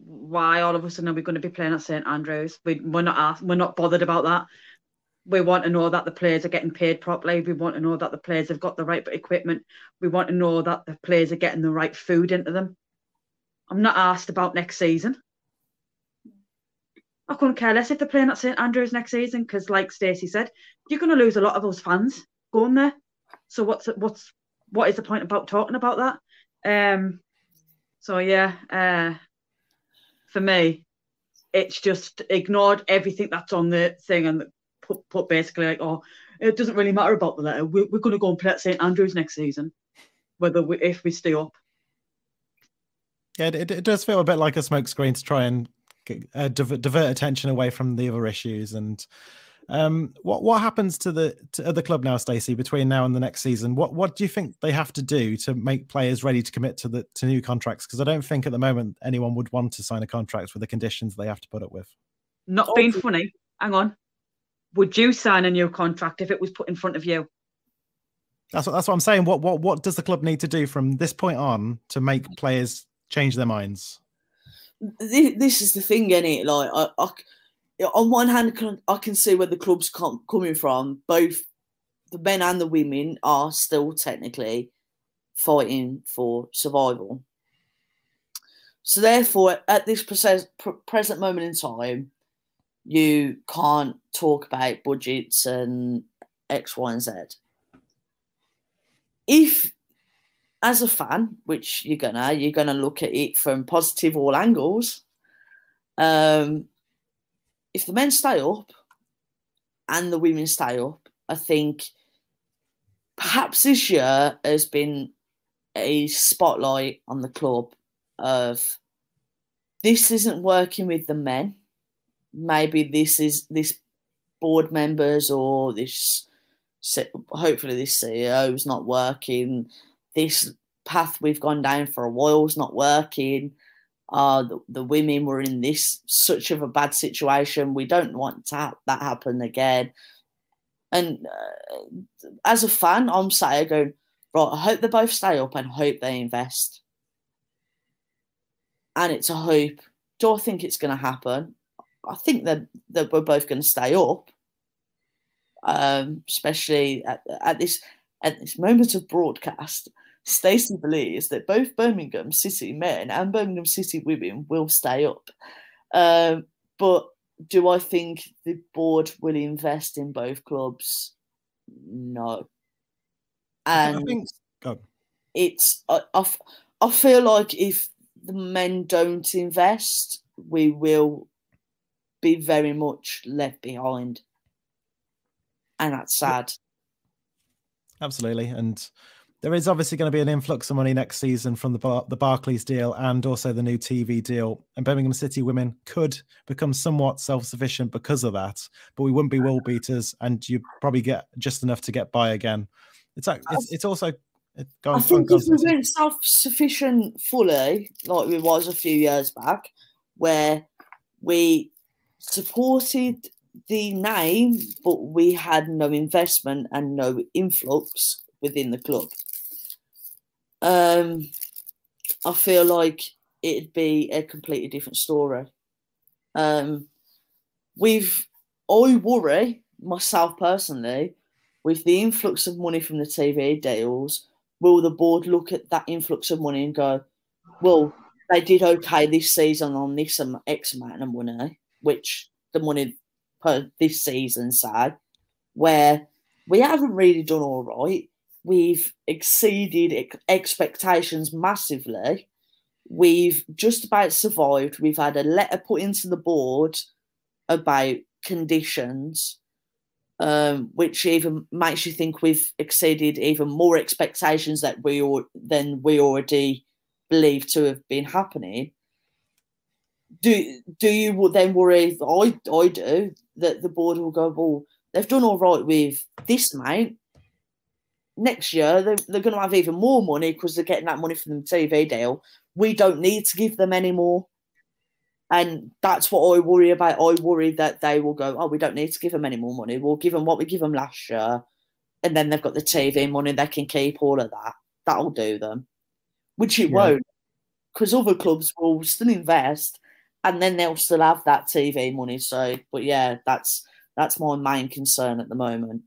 why all of a sudden are we going to be playing at St Andrews? We, we're not asked, we're not bothered about that. We want to know that the players are getting paid properly. We want to know that the players have got the right equipment. We want to know that the players are getting the right food into them. I'm not asked about next season. I couldn't care less if they're playing at St Andrews next season because, like Stacey said, you're going to lose a lot of those fans going there. So what's what's what is the point about talking about that? Um, so yeah, uh, for me, it's just ignored everything that's on the thing and put put basically like, oh, it doesn't really matter about the letter. We're, we're going to go and play at St Andrews next season, whether we, if we stay up. Yeah, it, it does feel a bit like a smokescreen to try and uh, divert, divert attention away from the other issues. And um, what what happens to the to the club now, Stacey, between now and the next season? What what do you think they have to do to make players ready to commit to the to new contracts? Because I don't think at the moment anyone would want to sign a contract with the conditions they have to put up with. Not being funny. Hang on. Would you sign a new contract if it was put in front of you? That's what that's what I'm saying. What what what does the club need to do from this point on to make players change their minds? this is the thing, is it? Like, I, I, on one hand, I can see where the club's com- coming from. Both the men and the women are still technically fighting for survival. So, therefore, at this present moment in time, you can't talk about budgets and X, Y, and Z. If as a fan, which you're gonna, you're gonna look at it from positive all angles. Um, if the men stay up and the women stay up, I think perhaps this year has been a spotlight on the club of this isn't working with the men. Maybe this is this board members or this hopefully this CEO is not working this path we've gone down for a while is not working. Uh, the, the women were in this such of a bad situation. We don't want to ha- that happen again. And uh, as a fan, I'm sat going, right, I hope they both stay up and hope they invest. And it's a hope. Do I think it's going to happen? I think that, that we're both going to stay up, um, especially at, at this at this moment of broadcast. Stacey believes that both Birmingham City men and Birmingham City women will stay up. Um, but do I think the board will invest in both clubs? No. And I think, it's, I, I, I feel like if the men don't invest, we will be very much left behind. And that's sad. Absolutely. And there is obviously going to be an influx of money next season from the Bar- the Barclays deal and also the new TV deal. And Birmingham City women could become somewhat self sufficient because of that. But we wouldn't be world beaters, and you probably get just enough to get by again. It's it's, it's also. I think if we weren't self sufficient fully, like we was a few years back, where we supported the name, but we had no investment and no influx within the club um, I feel like it'd be a completely different story. Um, we've, I worry myself personally with the influx of money from the TV deals. Will the board look at that influx of money and go, well, they did okay this season on this X amount of money, which the money per this season side, where we haven't really done all right We've exceeded expectations massively. We've just about survived. We've had a letter put into the board about conditions, um, which even makes you think we've exceeded even more expectations that we or than we already believe to have been happening. do do you then worry? I I do that the board will go. Well, they've done all right with this, mate. Next year they're, they're going to have even more money because they're getting that money from the TV deal. We don't need to give them any more. And that's what I worry about. I worry that they will go, oh, we don't need to give them any more money. We'll give them what we give them last year. And then they've got the TV money. They can keep all of that. That'll do them. Which it yeah. won't. Because other clubs will still invest and then they'll still have that TV money. So, but yeah, that's that's my main concern at the moment.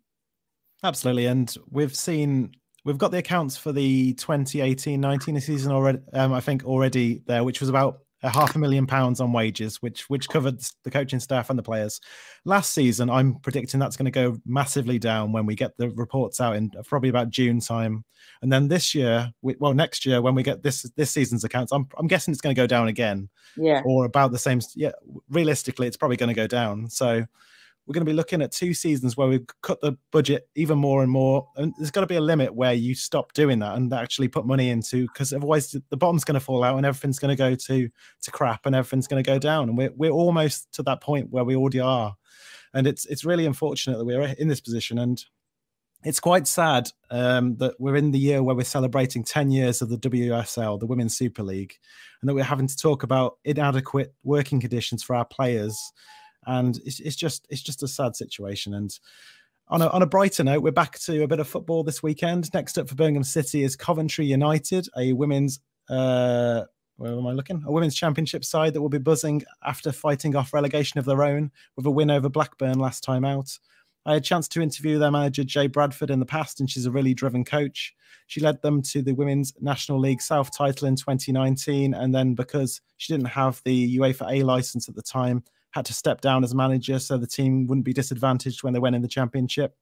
Absolutely. And we've seen we've got the accounts for the 2018-19 season already um, i think already there which was about a half a million pounds on wages, which which covered the coaching staff and the players. Last season, I'm predicting that's going to go massively down when we get the reports out in probably about June time, and then this year, well, next year when we get this this season's accounts, I'm I'm guessing it's going to go down again, yeah, or about the same. Yeah, realistically, it's probably going to go down. So we're going to be looking at two seasons where we've cut the budget even more and more. And there's got to be a limit where you stop doing that and actually put money into because otherwise the bottom's going to fall out and everything's going to go to to crap and everything's going to go down. And we're we're almost to that point where we already are. And it's it's really unfortunate that we're in this position. And it's quite sad um, that we're in the year where we're celebrating 10 years of the WSL, the Women's Super League, and that we're having to talk about inadequate working conditions for our players and it's, it's just it's just a sad situation. And on a, on a brighter note, we're back to a bit of football this weekend. Next up for Birmingham City is Coventry United, a women's uh, where am I looking? A women's championship side that will be buzzing after fighting off relegation of their own with a win over Blackburn last time out. I had a chance to interview their manager, Jay Bradford, in the past, and she's a really driven coach. She led them to the Women's National League South title in 2019. And then because she didn't have the UEFA A license at the time, had to step down as manager so the team wouldn't be disadvantaged when they went in the championship.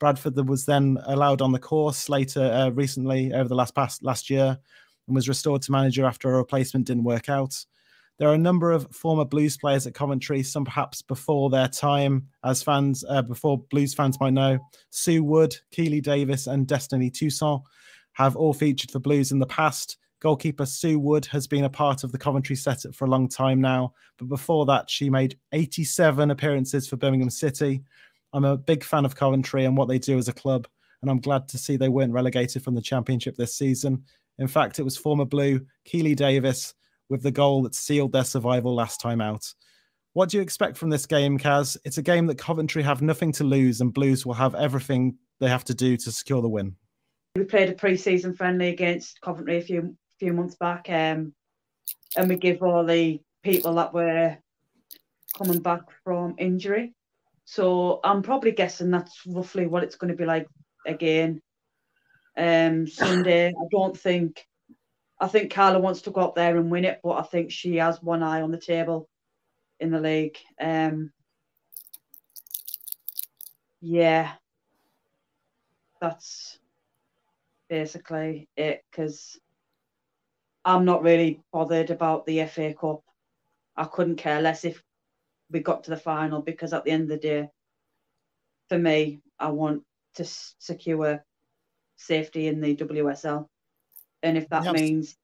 Bradford was then allowed on the course later uh, recently over the last past last year and was restored to manager after a replacement didn't work out. There are a number of former Blues players at Coventry, some perhaps before their time, as fans, uh, before Blues fans might know. Sue Wood, Keely Davis, and Destiny Toussaint have all featured for Blues in the past. Goalkeeper Sue Wood has been a part of the Coventry setup for a long time now, but before that, she made 87 appearances for Birmingham City. I'm a big fan of Coventry and what they do as a club, and I'm glad to see they weren't relegated from the Championship this season. In fact, it was former Blue Keely Davis with the goal that sealed their survival last time out. What do you expect from this game, Kaz? It's a game that Coventry have nothing to lose, and Blues will have everything they have to do to secure the win. We played a pre-season friendly against Coventry a few few months back, um, and we give all the people that were coming back from injury. So I'm probably guessing that's roughly what it's going to be like again. Um, Sunday, I don't think. I think Carla wants to go up there and win it, but I think she has one eye on the table in the league. Um, yeah, that's basically it. Because I'm not really bothered about the FA Cup. I couldn't care less if we got to the final because at the end of the day, for me, I want to secure safety in the WSL. And if that yep. means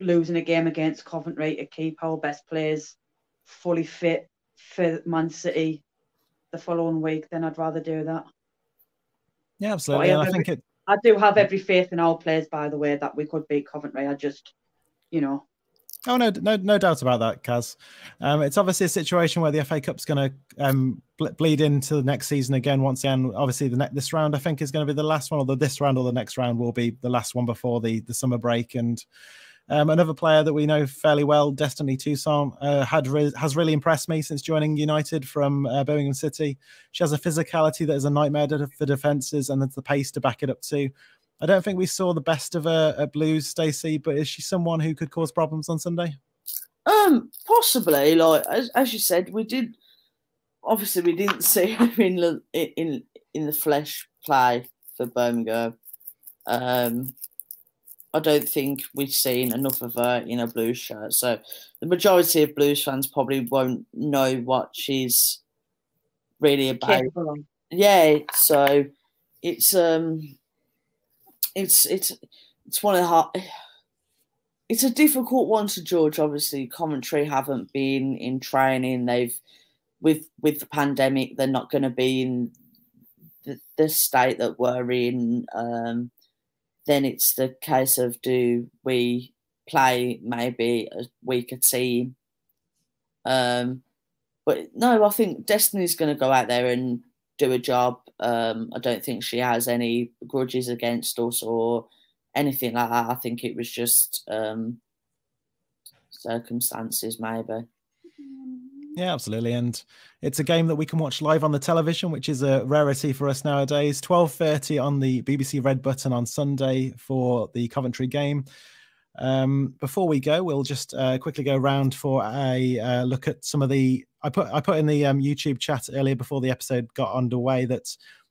losing a game against Coventry to keep our best players fully fit for Man City the following week, then I'd rather do that. Yeah, absolutely. I, I think it I do have every faith in our players, by the way, that we could beat Coventry. I just, you know. Oh no, no, no doubt about that, Kaz. Um, it's obviously a situation where the FA Cup's going to um, bleed into the next season again. Once again, obviously the ne- this round I think is going to be the last one, or this round or the next round will be the last one before the the summer break. And um, another player that we know fairly well, Destiny Toussaint, uh, had re- has really impressed me since joining United from uh, Birmingham City. She has a physicality that is a nightmare for defences and the pace to back it up too. I don't think we saw the best of her at Blues, Stacey, but is she someone who could cause problems on Sunday? Um, possibly. Like as, as you said, we did. Obviously, we didn't see her in in in the flesh play for Birmingham. Um, I don't think we've seen enough of her in a blues shirt. So the majority of blues fans probably won't know what she's really about. Yeah, so it's um it's it's it's one of the hard it's a difficult one to judge. Obviously, Coventry haven't been in training. They've with with the pandemic, they're not going to be in the, the, state that we're in. Um, then it's the case of do we play maybe a weaker team? Um, but no, I think Destiny's going to go out there and do a job. Um, I don't think she has any grudges against us or anything like that. I think it was just um, circumstances, maybe. Yeah, absolutely, and it's a game that we can watch live on the television, which is a rarity for us nowadays. Twelve thirty on the BBC Red Button on Sunday for the Coventry game. Um, before we go, we'll just uh, quickly go around for a uh, look at some of the. I put I put in the um, YouTube chat earlier before the episode got underway that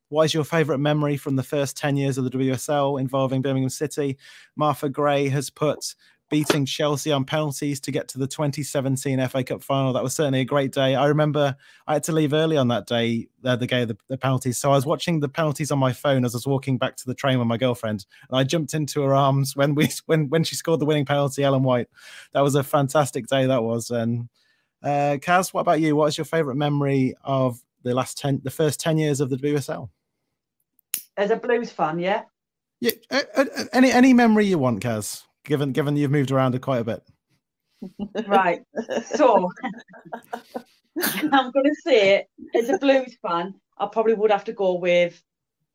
what is your favourite memory from the first 10 years of the WSL involving Birmingham City? Martha Gray has put beating Chelsea on penalties to get to the 2017 FA Cup final. That was certainly a great day. I remember I had to leave early on that day, uh, the day of the, the, penalties. So I was watching the penalties on my phone as I was walking back to the train with my girlfriend, and I jumped into her arms when we when when she scored the winning penalty, Ellen White. That was a fantastic day. That was. And uh, Kaz, what about you? What is your favourite memory of the last ten, the first ten years of the WSL? As a Blues fan, yeah. Yeah. Uh, uh, any any memory you want, Kaz? Given given you've moved around quite a bit. Right. So I'm going to say, as a Blues fan, I probably would have to go with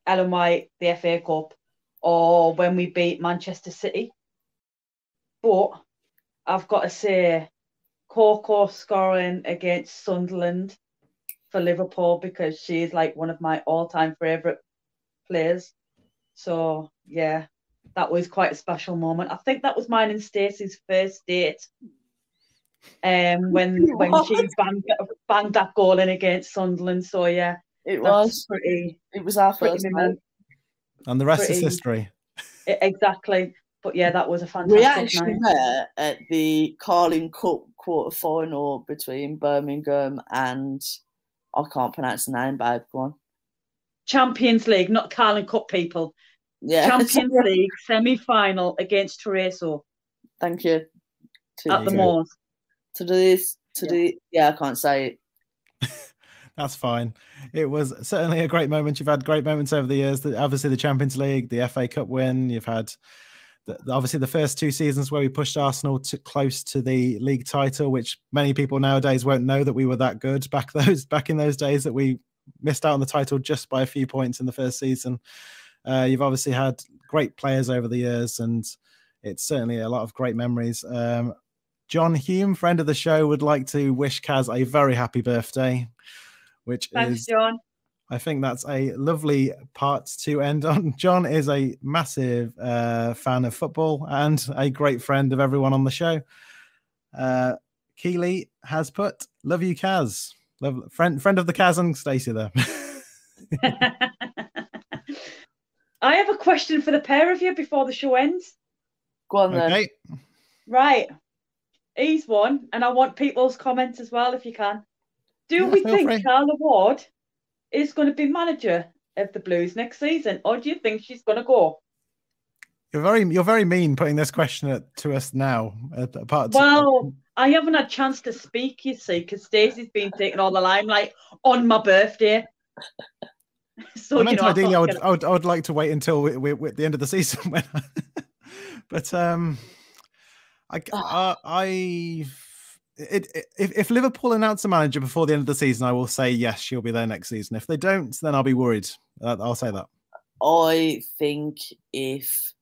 Ellen White, the FA Cup, or when we beat Manchester City. But I've got to say, Coco scoring against Sunderland for Liverpool because she's like one of my all-time favourite players. So yeah, that was quite a special moment. I think that was mine and Stacey's first date. Um, when when she banged, banged that goal in against Sunderland. So yeah, it was pretty. It was our first moment. And the rest pretty, is history. Exactly. But yeah, that was a fantastic We actually night. met at the Carling Cup quarter final between Birmingham and I can't pronounce the name, babe. Go on. Champions League, not Carling Cup people. Yeah. Champions League semi final against Tyresö. Thank you. To, at the Moors. To do this, to yeah. do, yeah, I can't say it. That's fine. It was certainly a great moment. You've had great moments over the years. Obviously, the Champions League, the FA Cup win. You've had the, obviously the first two seasons where we pushed Arsenal to close to the league title, which many people nowadays won't know that we were that good back those back in those days that we missed out on the title just by a few points in the first season. Uh, you've obviously had great players over the years, and it's certainly a lot of great memories. Um, John Hume, friend of the show, would like to wish Kaz a very happy birthday, which Thanks, is John. I think that's a lovely part to end on. John is a massive uh, fan of football and a great friend of everyone on the show. Uh, Keeley has put, "Love you, Kaz." Love, friend, friend of the Kaz and Stacey there. I have a question for the pair of you before the show ends. Go on then. Okay. Right. He's one, and I want people's comments as well if you can. Do yeah, we think free. Carla Ward is going to be manager of the Blues next season, or do you think she's going to go? You're very you're very mean putting this question to us now. Apart well, I haven't had a chance to speak, you see, because Stacey's been taking all the limelight on my birthday. so, I you know, ideally, I, I would, I would, I would like to wait until we, we, we at the end of the season. When, but um, I, uh, I, it, it, if, if Liverpool announce a manager before the end of the season, I will say yes, she'll be there next season. If they don't, then I'll be worried. Uh, I'll say that. I think if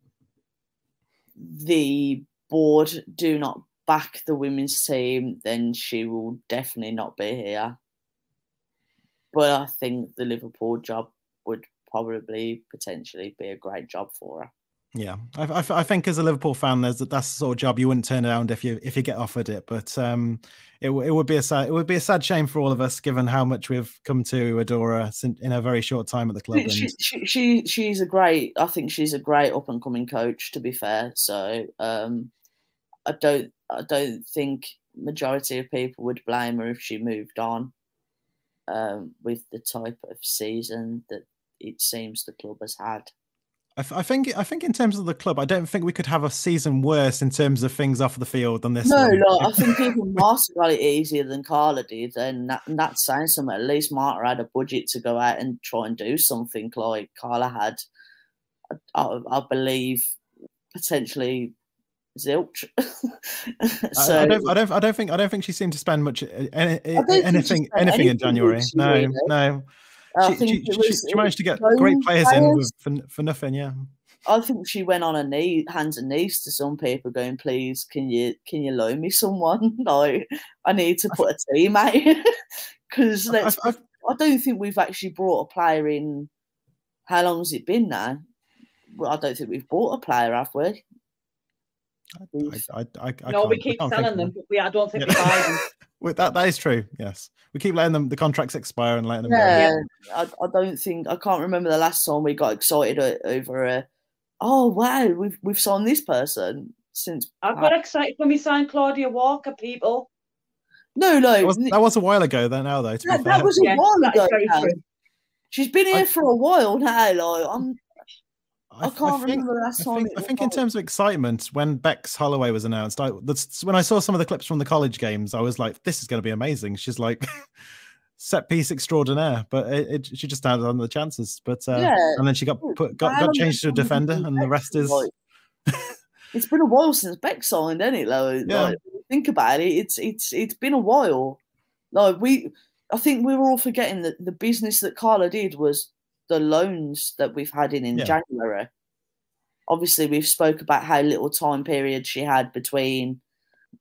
the board do not back the women's team, then she will definitely not be here. But I think the Liverpool job would probably potentially be a great job for her. Yeah, I, I, I, think as a Liverpool fan, there's that's the sort of job you wouldn't turn around if you if you get offered it. But um, it it would be a sad it would be a sad shame for all of us, given how much we've come to adore her in a very short time at the club. She, she, she she's a great. I think she's a great up and coming coach. To be fair, so um, I don't I don't think majority of people would blame her if she moved on. Um, with the type of season that it seems the club has had. I, I, think I think in terms of the club, I don't think we could have a season worse in terms of things off the field than this. No, no, I think even Marta got it easier than Carla did, and, that, and that's saying something. At least Marta had a budget to go out and try and do something like Carla had. I, I believe potentially zilch. so I, I, don't, I don't, I don't think, I don't think she seemed to spend much eh, any, anything, anything in January. No, really. no. She, she, was, she, managed to get great players, players, in with, for, for nothing. Yeah. I think she went on her knee, hands and knees to some people, going, "Please, can you can you loan me someone? like, I need to put a team out because I, I don't think we've actually brought a player in. How long has it been now? Well, I don't think we've bought a player, have we? I, I, I, no, we keep selling them, but we I don't think yeah. we buy them. well, that that is true. Yes, we keep letting them the contracts expire and letting them. Yeah, go. I, I don't think I can't remember the last time we got excited over a. Oh wow, we've we've signed this person since. I got excited when we signed Claudia Walker. People. No, no, that was, that was a while ago. Then now though, that, that was a yeah, while ago. She's been here I, for a while now. Like I'm, I, can't I think, remember last time. I think, I think in terms of excitement, when Bex Holloway was announced, I that's when I saw some of the clips from the college games, I was like, "This is going to be amazing." She's like set piece extraordinaire, but it, it, she just had on the chances. But uh, yeah. and then she got put got, got changed to a defender, and the rest is. it's been a while since Beck signed, isn't it? Like, yeah. like, think about it. It's it's it's been a while. Like we, I think we were all forgetting that the business that Carla did was the loans that we've had in in yeah. January. Obviously, we've spoke about how little time period she had between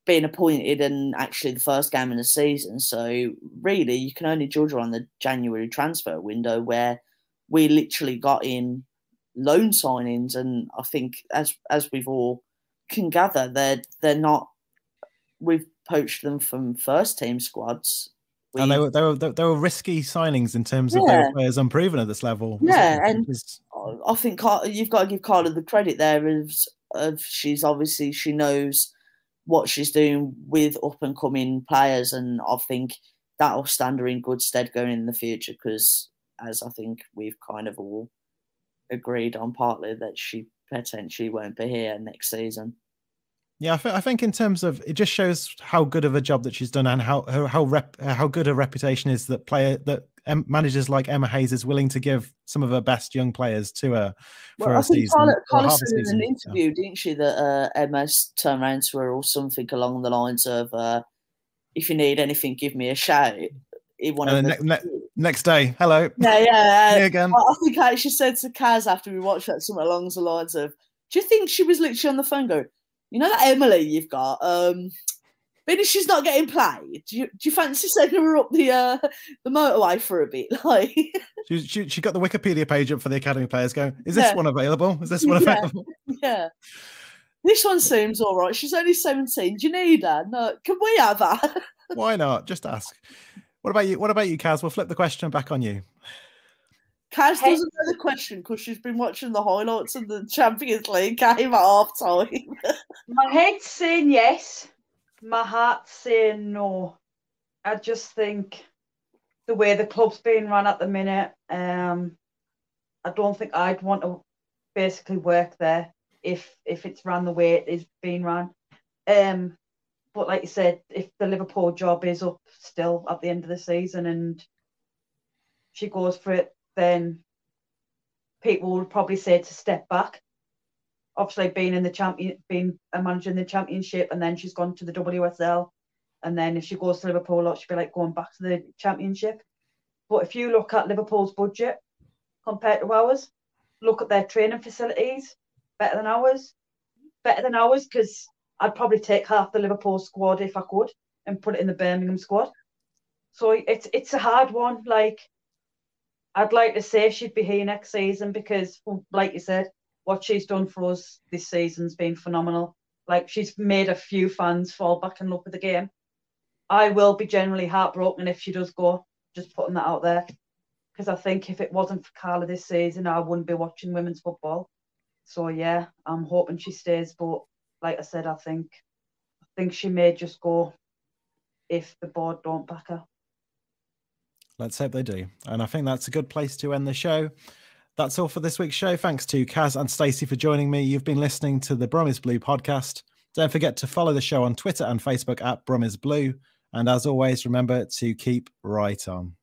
being appointed and actually the first game in the season. So really, you can only judge her on the January transfer window where we literally got in loan signings, and I think as as we've all can gather, they're they're not. We've poached them from first team squads we, and they were, they were they were risky signings in terms yeah. of their players unproven at this level. Yeah, and I think you've got to give Carla the credit there of, of she's obviously she knows what she's doing with up and coming players, and I think that'll stand her in good stead going in the future because, as I think we've kind of all agreed on partly that she potentially won't be here next season. Yeah, I, th- I, think in terms of it just shows how good of a job that she's done and how how how, rep, how good her reputation is that player that um, managers like Emma Hayes is willing to give some of her best young players to her for well, a season. Carla, Carla said in an interview, yeah. didn't she, that uh, Emma turned around to her or something along the lines of, uh, "If you need anything, give me a shout." One of ne- ne- next day, hello. Yeah, yeah. Uh, again. I think I actually said to Kaz after we watched that something along the lines of, "Do you think she was literally on the phone going?" You know that Emily you've got, um, maybe she's not getting played. Do you, do you fancy sending her up the uh, the motorway for a bit? Like she, she, she got the Wikipedia page up for the academy players. Going, is this yeah. one available? Is this one yeah. available? Yeah. This one seems all right. She's only 17. Do you need her? No. Can we have her? Why not? Just ask. What about you? What about you, Kaz? We'll flip the question back on you. Kaz hey. doesn't know the question because she's been watching the highlights of the Champions League game at half time. My head's saying yes, my heart's saying no. I just think the way the club's being run at the minute, um, I don't think I'd want to basically work there if if it's run the way it is being run. Um, but like you said, if the Liverpool job is up still at the end of the season and she goes for it, then people would probably say to step back. Obviously, being in the champion, being a manager in the championship, and then she's gone to the WSL, and then if she goes to Liverpool, she'd be like going back to the championship. But if you look at Liverpool's budget compared to ours, look at their training facilities, better than ours, better than ours, because I'd probably take half the Liverpool squad if I could and put it in the Birmingham squad. So it's it's a hard one. Like I'd like to say she'd be here next season because, like you said, what she's done for us this season's been phenomenal. Like she's made a few fans fall back in love with the game. I will be generally heartbroken if she does go. Just putting that out there, because I think if it wasn't for Carla this season, I wouldn't be watching women's football. So yeah, I'm hoping she stays. But like I said, I think I think she may just go if the board don't back her. Let's hope they do. And I think that's a good place to end the show. That's all for this week's show. Thanks to Kaz and Stacey for joining me. You've been listening to the Bromis Blue podcast. Don't forget to follow the show on Twitter and Facebook at Brum Blue. And as always, remember to keep right on.